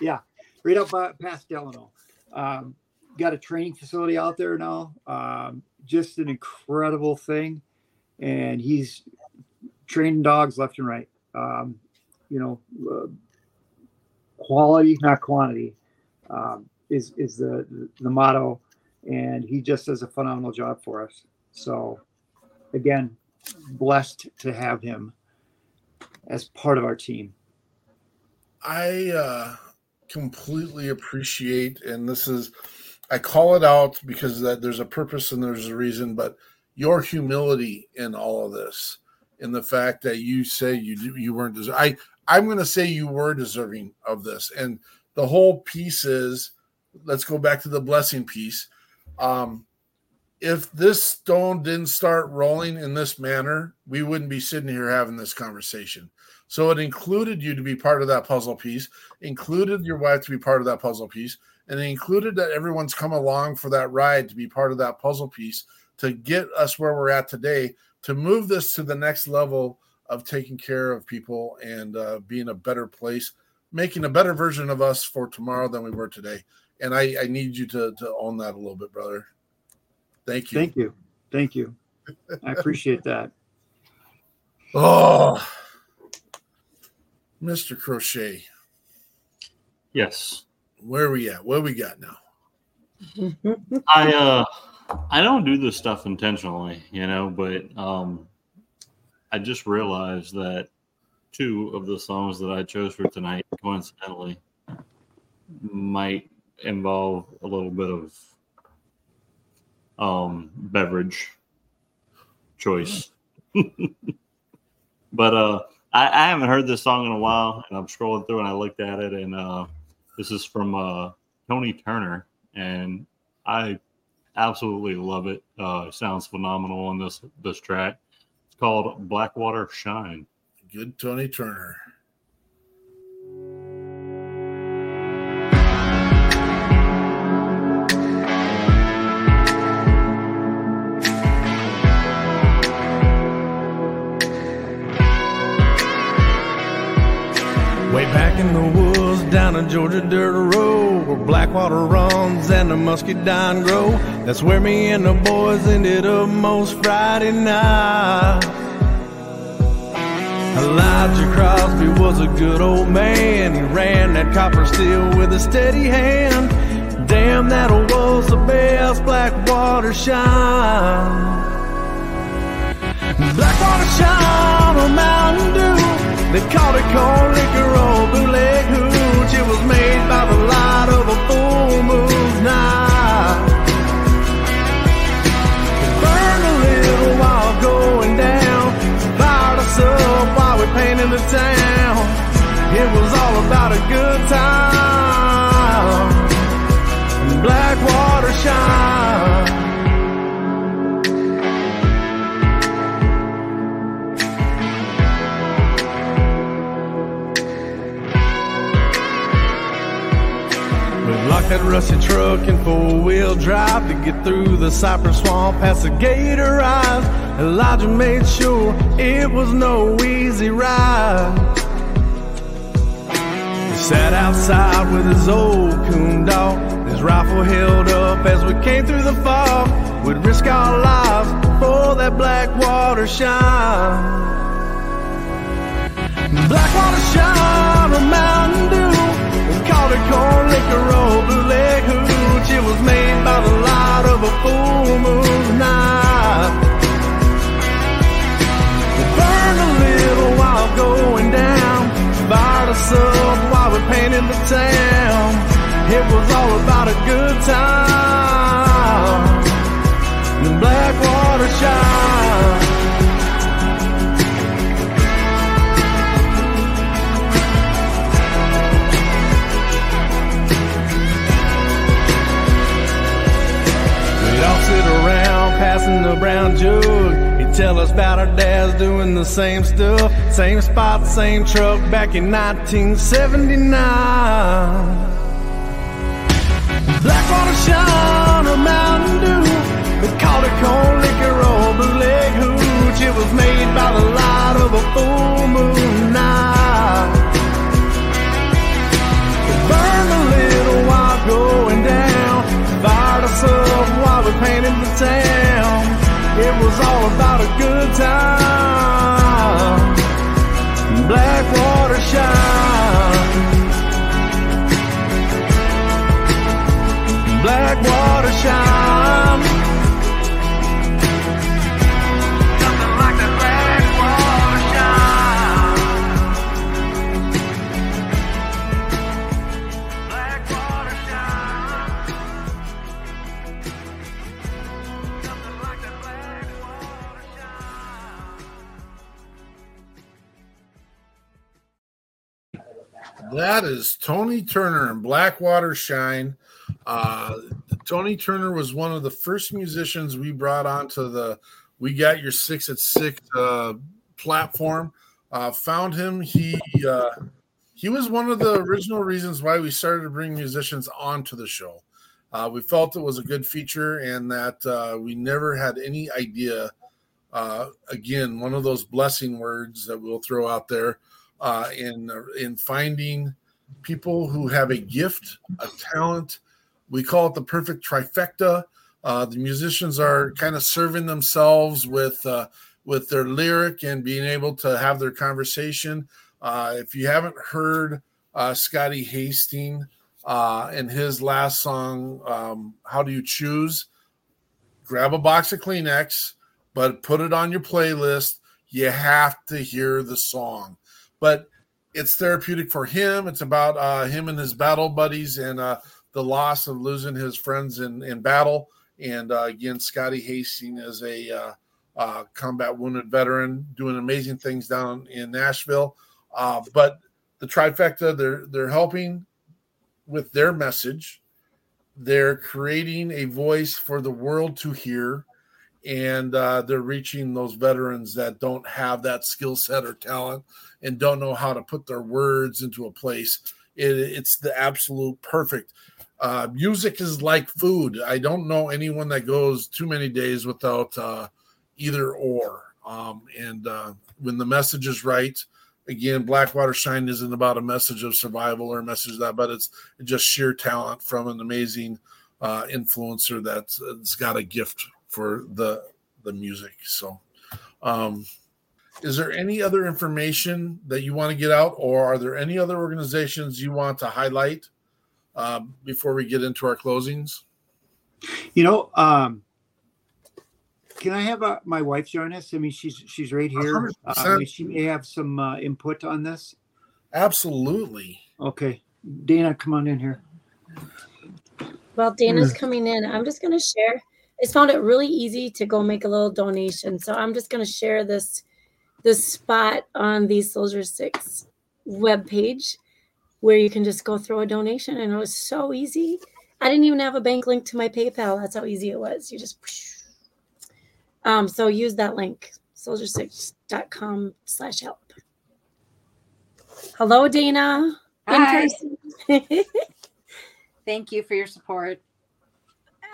yeah. right up by, past Delano. Um, got a training facility out there now. Um, just an incredible thing. And he's training dogs left and right. Um, you know, uh, quality, not quantity, um, is is the the motto. And he just does a phenomenal job for us. So, again, blessed to have him as part of our team. I uh, completely appreciate, and this is, I call it out because that there's a purpose and there's a reason, but your humility in all of this, in the fact that you say you you weren't deserving. I I'm going to say you were deserving of this, and the whole piece is, let's go back to the blessing piece. Um, if this stone didn't start rolling in this manner, we wouldn't be sitting here having this conversation. So it included you to be part of that puzzle piece, included your wife to be part of that puzzle piece, and it included that everyone's come along for that ride to be part of that puzzle piece to get us where we're at today, to move this to the next level of taking care of people and uh, being a better place, making a better version of us for tomorrow than we were today. And I, I need you to, to own that a little bit, brother. Thank you. Thank you. Thank you. I appreciate that. Oh, Mr. Crochet, Yes. Where are we at? What we got now? I uh I don't do this stuff intentionally, you know, but um I just realized that two of the songs that I chose for tonight coincidentally might involve a little bit of um beverage choice. but uh I, I haven't heard this song in a while and I'm scrolling through and I looked at it and uh this is from uh Tony Turner and I absolutely love it. Uh, it sounds phenomenal on this this track. It's called Blackwater Shine. Good Tony Turner. Way back in the woods a Georgia dirt road where Blackwater runs and the muscadine grow. That's where me and the boys ended up most Friday night. Elijah Crosby was a good old man. He ran that copper steel with a steady hand. Damn, that was the best Blackwater shine. Blackwater shine on Mountain Dew. They called it corn liquor or bootleg It was made by the light of a full moon night. It burned a little while going down. Fired us up while we painted the town. It was all about a good time. Rusty truck in four wheel drive to get through the cypress swamp past the gator eyes. Elijah made sure it was no easy ride. He sat outside with his old coon dog, his rifle held up as we came through the fog. We'd risk our lives for that black water shine. Black water shine on Mountain Dew. We called it corn liquor roll bootleg hooch. It was made by the light of a full moon night. It burned a little while going down. Fired us up while we painted the town. It was all about a good time. Brown jug. He'd tell us about our dads doing the same stuff, same spot, same truck back in 1979. Blackwater shine a Mountain Dew. We called it corn liquor or bootleg hooch. It was made by the light of a full moon night. It burned a little while going down. Fired us up while we painted the town. It was all about a good time. Blackwater shine. Blackwater shine. That is Tony Turner and Blackwater Shine. Uh, Tony Turner was one of the first musicians we brought onto the We Got Your Six at Six uh, platform. Uh, found him. He uh, he was one of the original reasons why we started to bring musicians onto the show. Uh, we felt it was a good feature and that uh, we never had any idea. Again, one of those blessing words that we'll throw out there uh, in in finding people who have a gift, a talent. We call it the perfect trifecta. Uh, the musicians are kind of serving themselves with uh, with their lyric and being able to have their conversation. Uh, if you haven't heard uh, Scotty Hastings uh, and his last song, um, "How Do You Choose," grab a box of Kleenex, but put it on your playlist. You have to hear the song but it's therapeutic for him. It's about uh, him and his battle buddies and uh, the loss of losing his friends in, in battle. And uh, again, Scotty Hastings is a uh, uh, combat wounded veteran doing amazing things down in Nashville. Uh, but the trifecta, they're they're helping with their message. They're creating a voice for the world to hear, and uh, they're reaching those veterans that don't have that skill set or talent and don't know how to put their words into a place. It, it's the absolute perfect. Uh, music is like food. I don't know anyone that goes too many days without uh, either or. Um, and uh, when the message is right, again, Blackwater Shine isn't about a message of survival or a message of that, but it's just sheer talent from an amazing uh, influencer that's, that's got a gift for the the music. So, um, is there any other information that you want to get out, or are there any other organizations you want to highlight um, before we get into our closings? You know, um, can I have uh, my wife join us? I mean, she's she's right here. Uh, 100%. she may have some uh, input on this. Absolutely. Okay, Dana, come on in here. While Dana's coming in, I'm just going to share. I just found it really easy to go make a little donation. So I'm just going to share this this spot on the Soldier Six webpage where you can just go throw a donation. And it was so easy. I didn't even have a bank link to my PayPal. That's how easy it was. You just um, so use that link, soldier6.com slash help. Hello, Dana. Hi. Thank you for your support.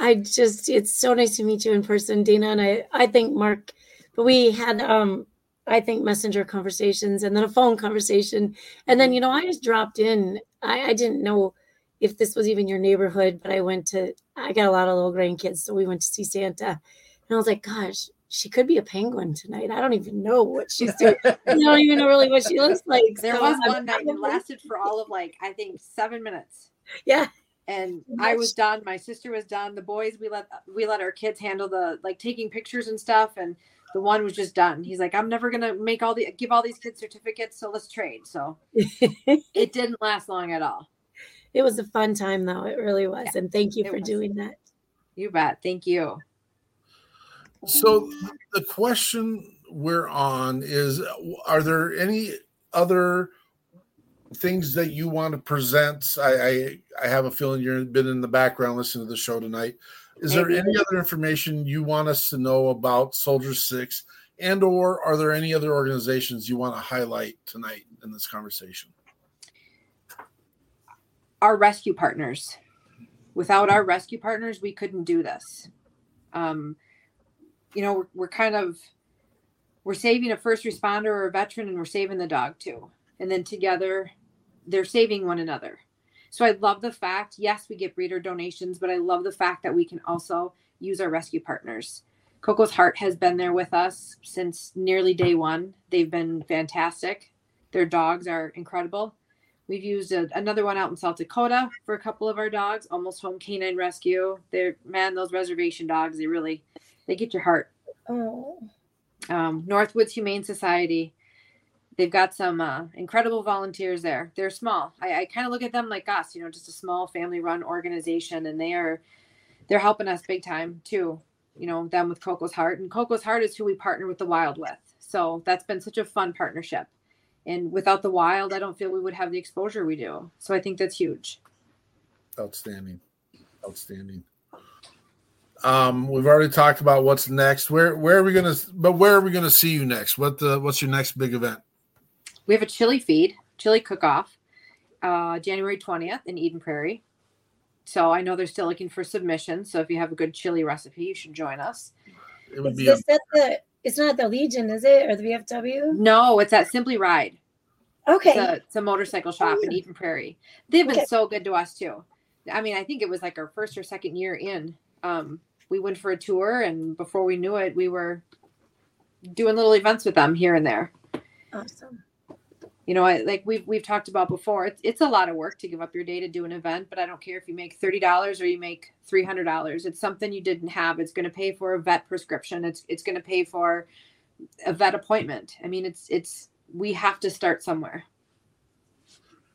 I just it's so nice to meet you in person, Dana. And I I think Mark, but we had um I think messenger conversations and then a phone conversation. And then, you know, I just dropped in. I, I didn't know if this was even your neighborhood, but I went to I got a lot of little grandkids, so we went to see Santa. And I was like, gosh, she could be a penguin tonight. I don't even know what she's doing. I don't even know really what she looks like. There So was I'm one night that lasted for all of like I think seven minutes, Yeah. And I was done. My sister was done. The boys we let we let our kids handle the like taking pictures and stuff, and the one was just done. He's like, I'm never gonna make all the give all these kids certificates, so let's trade. So it didn't last long at all. It was a fun time though. It really was. And thank you for was. doing that. You bet. Thank you. So the question we're on is: Are there any other things that you want to present. I, I I have a feeling you've been in the background listening to the show tonight. Is there any other information you want us to know about Soldier Six, and or are there any other organizations you want to highlight tonight in this conversation? our rescue partners. Without our rescue partners, we couldn't do this. Um, you know, we're, we're kind of we're saving a first responder or a veteran, and we're saving the dog too. And then together, they're saving one another. So I love the fact, yes, we get breeder donations, but I love the fact that we can also use our rescue partners. Coco's Heart has been there with us since nearly day one. They've been fantastic. Their dogs are incredible. We've used a, another one out in South Dakota for a couple of our dogs, almost home canine rescue. They're man, those reservation dogs, they really they get your heart. Oh, Um, Northwoods Humane Society, they've got some uh, incredible volunteers there. They're small. I, I kind of look at them like us, you know, just a small family-run organization, and they are they're helping us big time too. You know, them with Coco's Heart, and Coco's Heart is who we partner with the Wild with. So that's been such a fun partnership. And without the Wild, I don't feel we would have the exposure we do. So I think that's huge. Outstanding, outstanding. Um, we've already talked about what's next. Where where are we gonna? But where are we gonna see you next? What the what's your next big event? We have a chili feed, chili cook-off, uh, January 20th in Eden Prairie. So I know they're still looking for submissions. So if you have a good chili recipe, you should join us. It would is be a, this the? It's not the Legion, is it, or the VFW? No, it's at Simply Ride. Okay. It's a, it's a motorcycle shop in yeah. Eden Prairie. They've been Okay. so good to us too. I mean, I think it was like our first or second year in. Um, we went for a tour, and before we knew it, we were doing little events with them here and there. awesome. You know, I, like we've we've talked about before. It's it's a lot of work to give up your day to do an event, but I don't care if you make thirty dollars or you make three hundred dollars. It's something you didn't have. It's going to pay for a vet prescription. It's it's going to pay for a vet appointment. I mean, it's it's we have to start somewhere.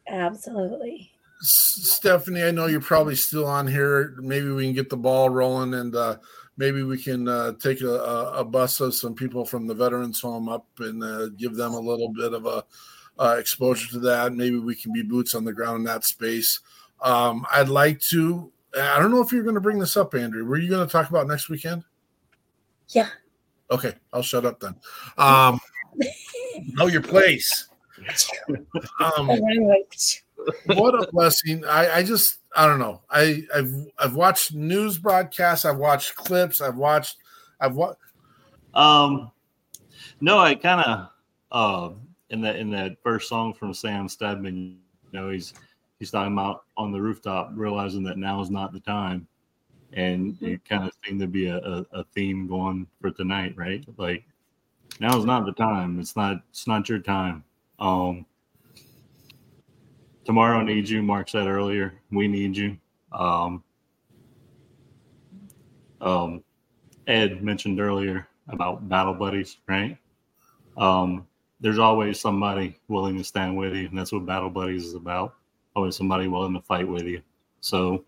Absolutely. Stephanie, I know you're probably still on here. Maybe we can get the ball rolling, and uh, maybe we can uh, take a, a, a bus of some people from the veterans home up and uh, give them a little bit of a uh, exposure to that. Maybe we can be boots on the ground in that space. Um, I'd like to. I don't know if you're going to bring this up, Andrew. Were you going to talk about next weekend? Yeah. Okay, I'll shut up then. Um, know your place. Um, what a blessing I, I just i don't know i i've i've watched news broadcasts i've watched clips i've watched i've watched Um, no, I kind of uh in that in that first song from Sam Steadman, you know, he's he's talking about on the rooftop, realizing that now is not the time, and it kind of seemed to be a, a, a theme going for tonight, right? Like now is not the time. It's not it's not your time. Um, tomorrow needs you. Mark said earlier, we need you. Um, um, Ed mentioned earlier about battle buddies, right? Um, there's always somebody willing to stand with you, and that's what battle buddies is about. Always somebody willing to fight with you. So,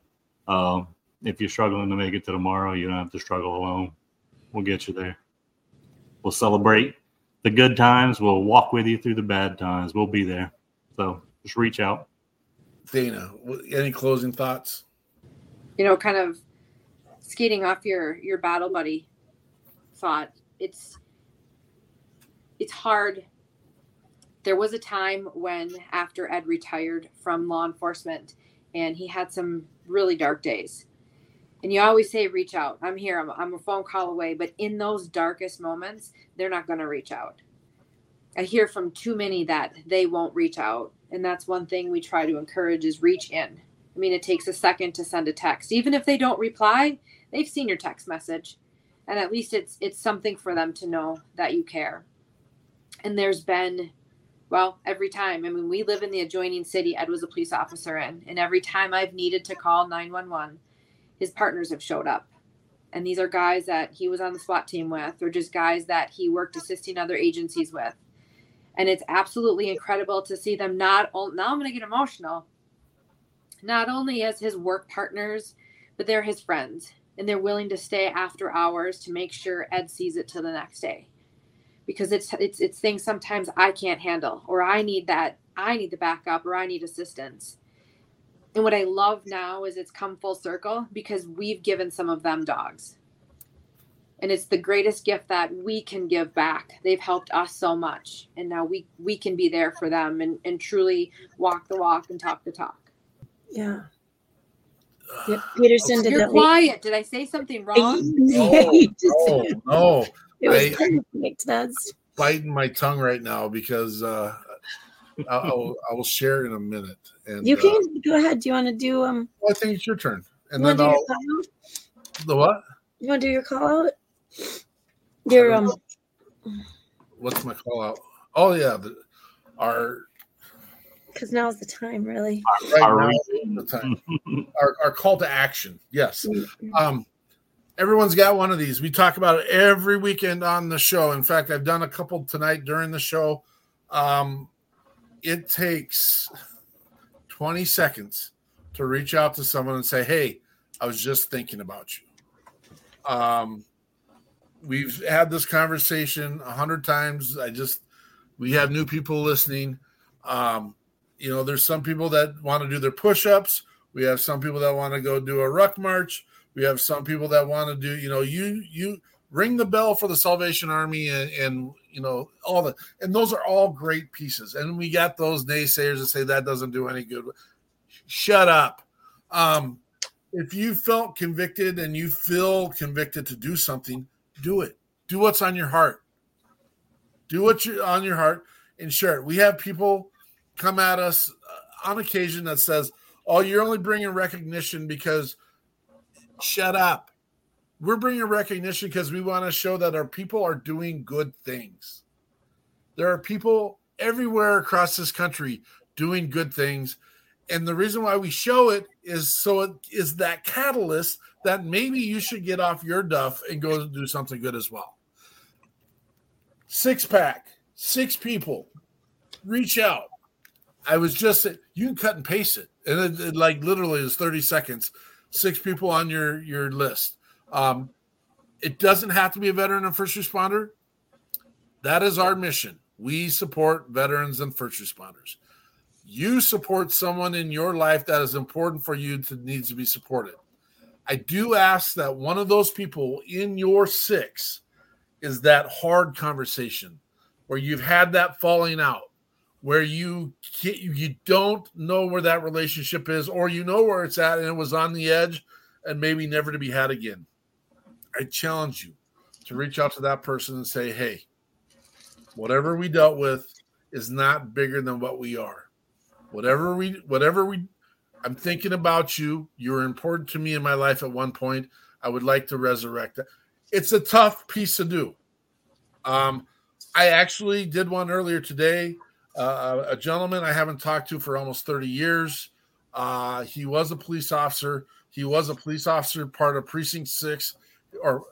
um, if you're struggling to make it to tomorrow, you don't have to struggle alone. We'll get you there. We'll celebrate the good times. We'll walk with you through the bad times. We'll be there. So just reach out. dana any closing thoughts you know, kind of skating off your your battle buddy thought. It's it's hard. There was a time when after Ed retired from law enforcement and he had some really dark days. And you always say reach out. I'm here. I'm, I'm a phone call away, but in those darkest moments, they're not going to reach out. I hear from too many that they won't reach out, and that's one thing we try to encourage is reach in. I mean, it takes a second to send a text. Even if they don't reply, they've seen your text message. And at least it's it's something for them to know that you care. And there's been well, every time. I mean, we live in the adjoining city Ed was a police officer in, and every time I've needed to call 911, his partners have showed up. And these are guys that he was on the SWAT team with, or just guys that he worked assisting other agencies with. And it's absolutely incredible to see them not only, now I'm going to get emotional, not only as his work partners, but they're his friends. And they're willing to stay after hours to make sure Ed sees it to the next day. Because it's it's it's things sometimes I can't handle or I need that I need the backup or I need assistance. And what I love now is it's come full circle because we've given some of them dogs. And it's the greatest gift that we can give back. They've helped us so much. And now we we can be there for them and, and truly walk the walk and talk the talk. Yeah. Yep. Peterson oh, did You're that. quiet. Did I say something wrong? No, no, no. It was I- perfect. That's biting my tongue right now because uh, I, I, will, I will share in a minute. And you uh, can go ahead. Do you want to do um? well, I think it's your turn, and You then I'll your the what? You want to do your call out? Your um. What's my call out? Oh yeah, the, our Because now's the time, really. right Our now is the time. our, our call to action. Yes. Mm-hmm. Um, everyone's got one of these. We talk about it every weekend on the show. In fact, I've done a couple tonight during the show. Um, it takes 20 seconds to reach out to someone and say, Hey, I was just thinking about you. Um, we've had this conversation a hundred times. I just, we have new people listening. Um, you know, there's some people that want to do their push ups. We have some people that want to go do a ruck march. We have some people that want to do, you know, you you ring the bell for the Salvation Army and, and you know all the and those are all great pieces. And we got those naysayers that say that doesn't do any good. Shut up. Um, if you felt convicted and you feel convicted to do something, do it. Do what's on your heart. Do what's on your heart and share it. We have people come at us uh, on occasion that says, "Oh, you're only bringing recognition because." Shut up. We're bringing recognition because we want to show that our people are doing good things. There are people everywhere across this country doing good things. And the reason why we show it is so it is that catalyst that maybe you should get off your duff and go do something good as well. Six pack, six people, reach out. I was just you can cut and paste it, and it, it like literally is thirty seconds. Six people on your your list. Um, it doesn't have to be a veteran and first responder. That is our mission. We support veterans and first responders. You support someone in your life that is important for you to needs to be supported. I do ask that one of those people in your six is that hard conversation where you've had that falling out, where you you don't know where that relationship is, or you know where it's at and it was on the edge and maybe never to be had again. I challenge you to reach out to that person and say, "Hey, whatever we dealt with is not bigger than what we are. Whatever we, whatever we, I'm thinking about you. You were important to me in my life at one point. I would like to resurrect that. It's a tough piece to do. Um, I actually did one earlier today. Uh, a gentleman I haven't talked to for almost 30 years. Uh, he was a police officer. He was a police officer, part of Precinct Six, or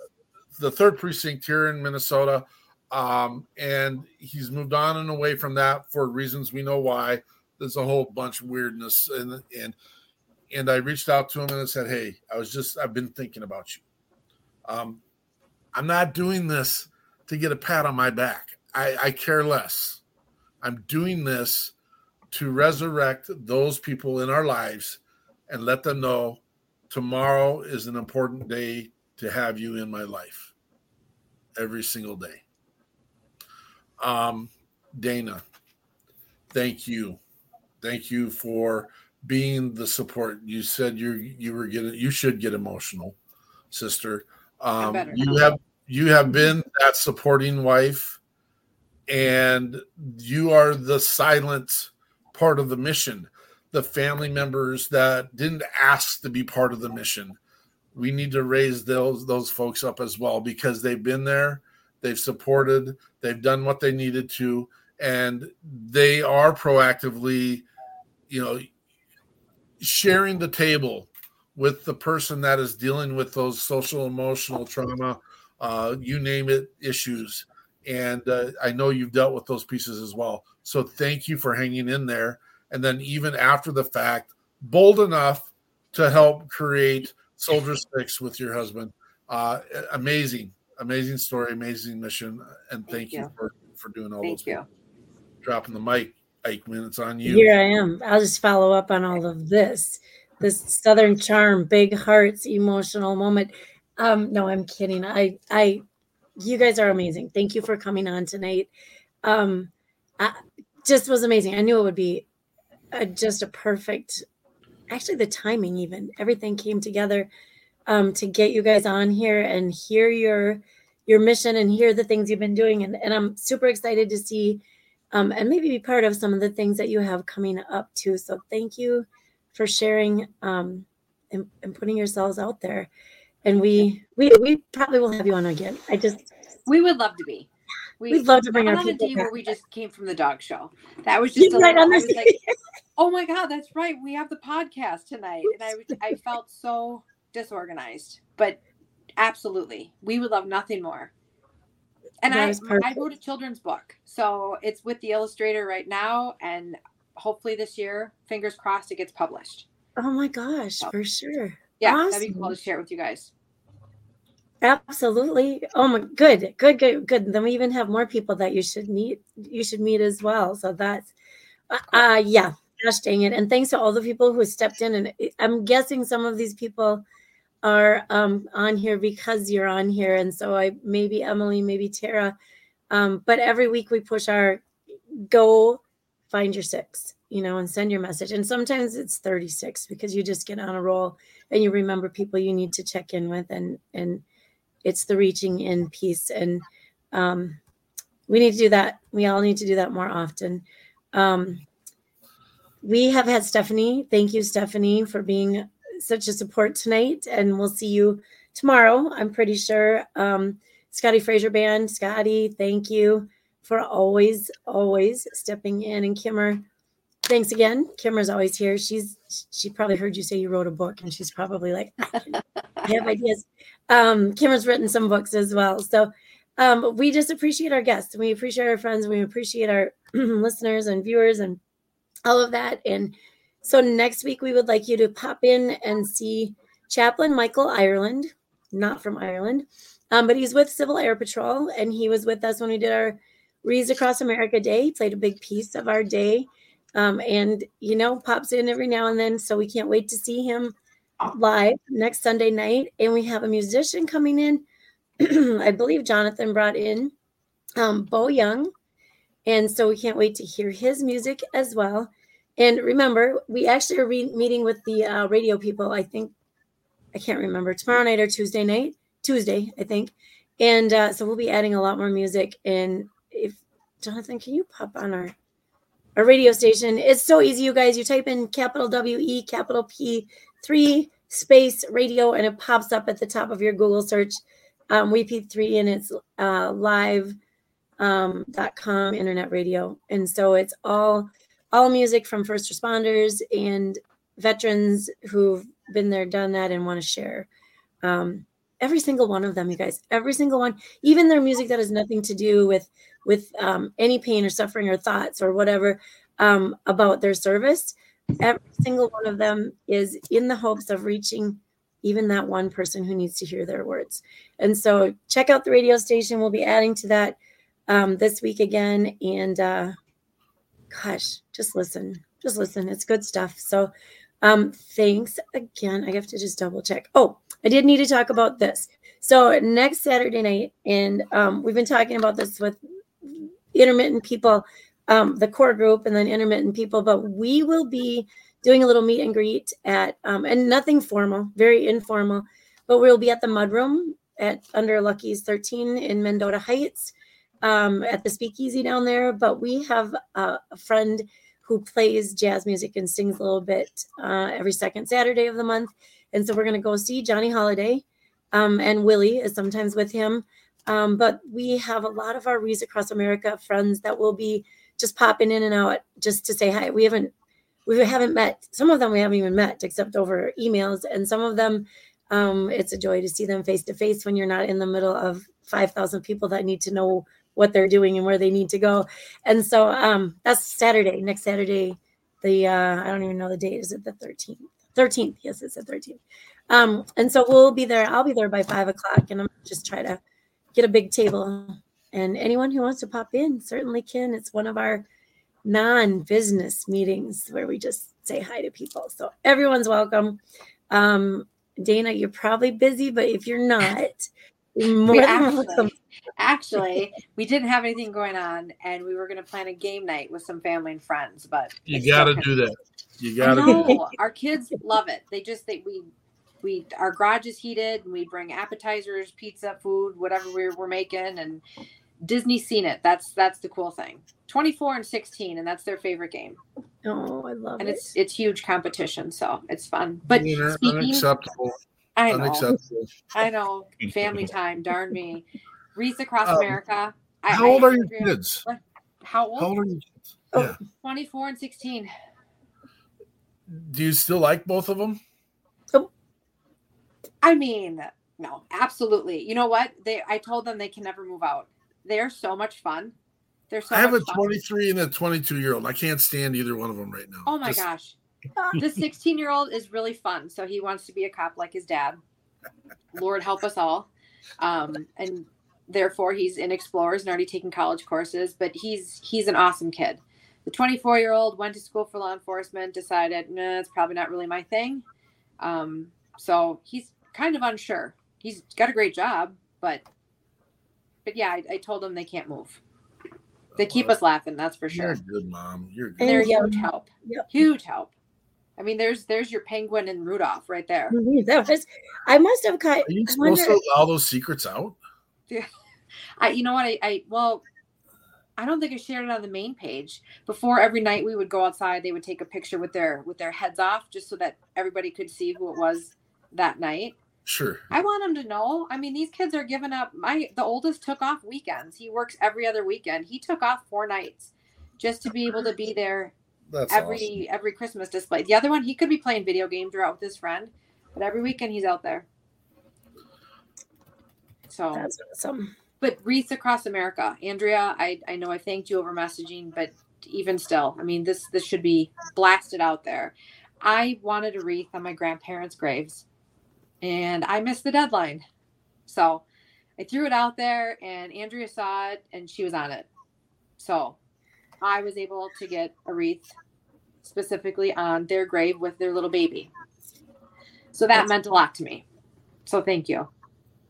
the third precinct here in Minnesota. Um, and he's moved on and away from that for reasons we know why. There's a whole bunch of weirdness, and and and I reached out to him and I said, "Hey, I was just I've been thinking about you. Um, I'm not doing this to get a pat on my back. I, I care less. I'm doing this to resurrect those people in our lives and let them know tomorrow is an important day to have you in my life every single day. Um, Dana, thank you. Thank you for being the support. You said you you were getting you should get emotional, sister. Um, you have you have been that supporting wife, and you are the silent part of the mission. The family members that didn't ask to be part of the mission. We need to raise those those folks up as well because they've been there, they've supported, they've done what they needed to, and they are proactively, you know, sharing the table with the person that is dealing with those social emotional trauma uh, you name it issues and uh, i know you've dealt with those pieces as well so thank you for hanging in there and then even after the fact bold enough to help create soldier six with your husband uh, amazing amazing story, amazing mission, and thank, Thank you. you. for for doing all Thank those. you. Dropping the mic, Eichmann. It's on you. Here I am. I'll just follow up on all of this. This Southern charm, big hearts, emotional moment. Um, no, I'm kidding. I, I, you guys are amazing. Thank you for coming on tonight. Um, I, just was amazing. I knew it would be a, just a perfect. Actually, the timing, even everything came together um, to get you guys on here and hear your your mission and hear the things you've been doing. And, and I'm super excited to see um, and maybe be part of some of the things that you have coming up too. So thank you for sharing um, and, and putting yourselves out there. And we we we probably will have you on again. I just We would love to be. We, We'd love to bring our on a people day back. where we just came from the dog show. That was just right little, on the like, oh my god, that's right. We have the podcast tonight, and I I felt so disorganized, but absolutely, we would love nothing more. And I I wrote a children's book, so it's with the illustrator right now, and hopefully this year, fingers crossed, it gets published. oh my gosh, for sure. Yeah, that'd be cool to share it with you guys. Absolutely. Oh my good, good, good, good. Then we even have more people that you should meet. You should meet as well. So that's uh, uh yeah, gosh dang it. And thanks to all the people who stepped in. And I'm guessing some of these people are um on here because you're on here. And so I maybe Emily, maybe Tara. Um, but every week we push our go find your six, you know, and send your message. And sometimes it's 36 because you just get on a roll and you remember people you need to check in with and and it's the reaching in piece and um, we need to do that. We all need to do that more often. Um, we have had stephanie. Thank you stephanie for being such a support tonight. And we'll see you tomorrow i'm pretty sure. Um, scotty fraser band scotty thank you for always always stepping in. And kimmer thanks again. Kimmer's always here. She's she probably heard you say you wrote a book and she's probably like I have ideas. Um, Kimmer's written some books as well. So um, we just appreciate our guests. We appreciate our friends. We appreciate our listeners and viewers and all of that. And so next week we would like you to pop in and see Chaplain Michael Ireland, not from Ireland, um, but he's with Civil Air Patrol, and he was with us when we did our Wreaths Across America Day. He played a big piece of our day, um, and you know pops in every now and then. So we can't wait to see him live next Sunday night, and we have a musician coming in. I believe Jonathan brought in um, Bo Young, and so we can't wait to hear his music as well. And remember, we actually are re- meeting with the uh, radio people. I think I can't remember tomorrow night or Tuesday night, Tuesday, I think. And uh, so we'll be adding a lot more music. And if Jonathan, can you pop on our our radio station? It's so easy, you guys. You type in capital W E capital P three space radio and it pops up at the top of your Google search. Um, WeP3 and it's uh, live um, com internet radio. And so it's all all music from first responders and veterans who've been there, done that, and want to share. Um, every single one of them, you guys, every single one, even their music that has nothing to do with with um, any pain or suffering or thoughts or whatever um, about their service every single one of them is in the hopes of reaching even that one person who needs to hear their words. And so check out the radio station. We'll be adding to that um, this week again. And uh, gosh, just listen, just listen. It's good stuff. So um, thanks again. I have to just double check. Oh, I did need to talk about this. So next Saturday night, and um, we've been talking about this with intermittent people um, the core group and then intermittent people. But we will be doing a little meet and greet at, um, and nothing formal, very informal, but we'll be at the Mudroom at under Lucky's 13 in Mendota Heights um, at the Speakeasy down there. But we have uh, a friend who plays jazz music and sings a little bit uh, every second Saturday of the month. And so we're going to go see Johnny Holiday. Um, and Willie is sometimes with him. Um, but we have a lot of our Wreaths Across America friends that will be just popping in and out just to say hi. We haven't we haven't met. Some of them we haven't even met except over emails, and some of them um, it's a joy to see them face to face when you're not in the middle of five thousand people that need to know what they're doing and where they need to go. And so um, that's Saturday, next Saturday. The uh, I don't even know the date. Is it the thirteenth? Thirteenth, yes, it's the thirteenth. Um, and so we'll be there. I'll be there by five o'clock, and I'm just try to get a big table. And anyone who wants to pop in certainly can. It's one of our non business meetings where we just say hi to people. So everyone's welcome. Um, Dana, you're probably busy, but if you're not, you're more We than actually, welcome. actually, we didn't have anything going on, and we were going to plan a game night with some family and friends. But You got to do that. You got to do our kids love it. They just they we we our garage is heated, and we bring appetizers, pizza, food, whatever we're we're making, and Disney's seen it. That's that's the cool thing. Twenty four and sixteen, and that's their favorite game, Oh, I love it. and it. it's it's huge competition, so it's fun. But Unacceptable. speaking, unacceptable. I know, Unacceptable. I know, family time. Darn me, Wreath across Um, America. I, How I old are your agree on- kids? How old? How old are your kids? Oh. Yeah. 24 and 16. Do you still like both of them? I mean, no, absolutely. You know what? They I told them they can never move out. They're so much fun. They're so I have a fun. 23 and a 22 year old. I can't stand either one of them right now. Oh my Just- gosh. The 16 year old is really fun. So he wants to be a cop like his dad. Lord help us all. Um, and therefore he's in explorers and already taken college courses, but he's he's an awesome kid. The 24 year old went to school for law enforcement, decided, nah, it's probably not really my thing. Um, so he's kind of unsure. He's got a great job, but but yeah, I, I told him they can't move. They keep us laughing, that's for sure. You're good mom. You're good. And They're huge help. Yep. Huge help. I mean, there's there's your penguin and Rudolph right there. Mm-hmm, that was, I must have cut. Are you I supposed wonder, to allow those secrets out? Yeah, I you know what I, I well I don't think I shared it on the main page. Before every night we would go outside, they would take a picture with their with their heads off just so that everybody could see who it was that night. Sure. I want them to know. I mean, these kids are giving up. My the oldest took off weekends. He works every other weekend. He took off four nights just to be able to be there That's every awesome. every Christmas display. The other one, he could be playing video games or out with his friend, but every weekend he's out there. So That's awesome. but wreaths across America, Andrea. I I know I thanked you over messaging, but even still, I mean this this should be blasted out there. I wanted a wreath on my grandparents' graves, and I missed the deadline, so I threw it out there, and Andrea saw it, and she was on it. So I was able to get a wreath specifically on their grave with their little baby. So that That's- meant a lot to me. So thank you.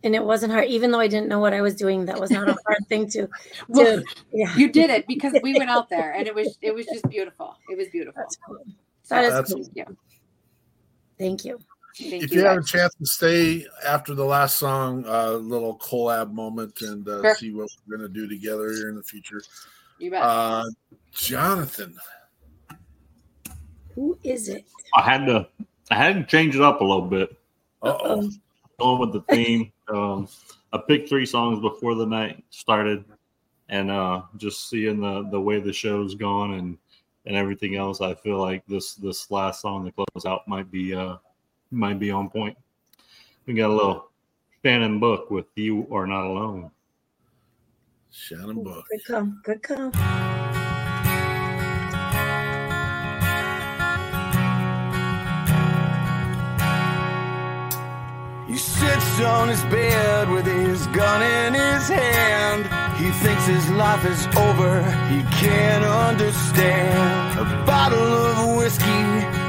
And it wasn't hard, even though I didn't know what I was doing. That was not a hard thing to. Well, yeah, you did it because we went out there and it was it was just beautiful. It was beautiful. that's cool. So, That is That's- cool. thank you. Thank you. Thank if you you have a chance to stay after the last song, a little collab moment and uh, Sure. see what we're going to do together here in the future. You bet. Uh, Jonathan, Who is it? I had to I had to change it up a little bit. uh oh. Going with the theme. um, I picked three songs before the night started, and uh, just seeing the the way the show's gone and and everything else, I feel like this this last song to close out might be uh might be on point. We got a little Shannon Book with "You Are Not Alone." Shannon Book. Good call. Good call. He sits on his bed with his gun in his hand. He thinks his life is over. He can't understand. A bottle of whiskey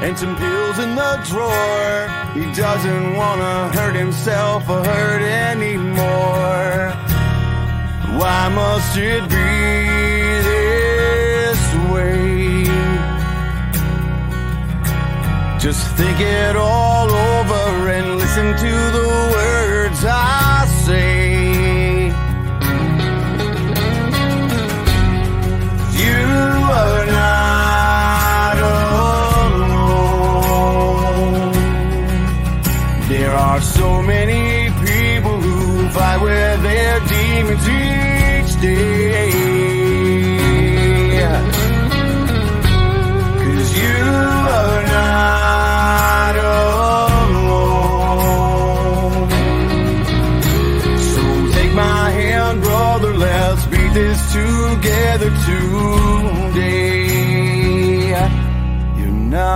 and some pills in the drawer. He doesn't want to hurt himself or hurt anymore. Why must it be this way? Just think it all over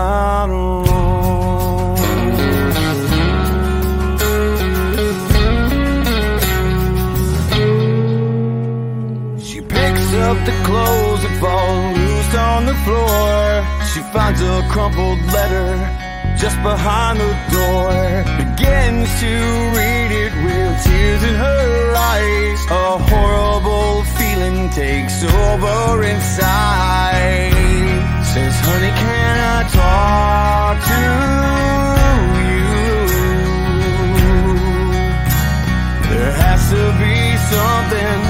not alone. She picks up the clothes that fall loose on the floor. She finds a crumpled letter just behind the door. Begins to read it with tears in her eyes. A horrible feeling takes over inside. Says, honey, can I talk to you? There has to be something, something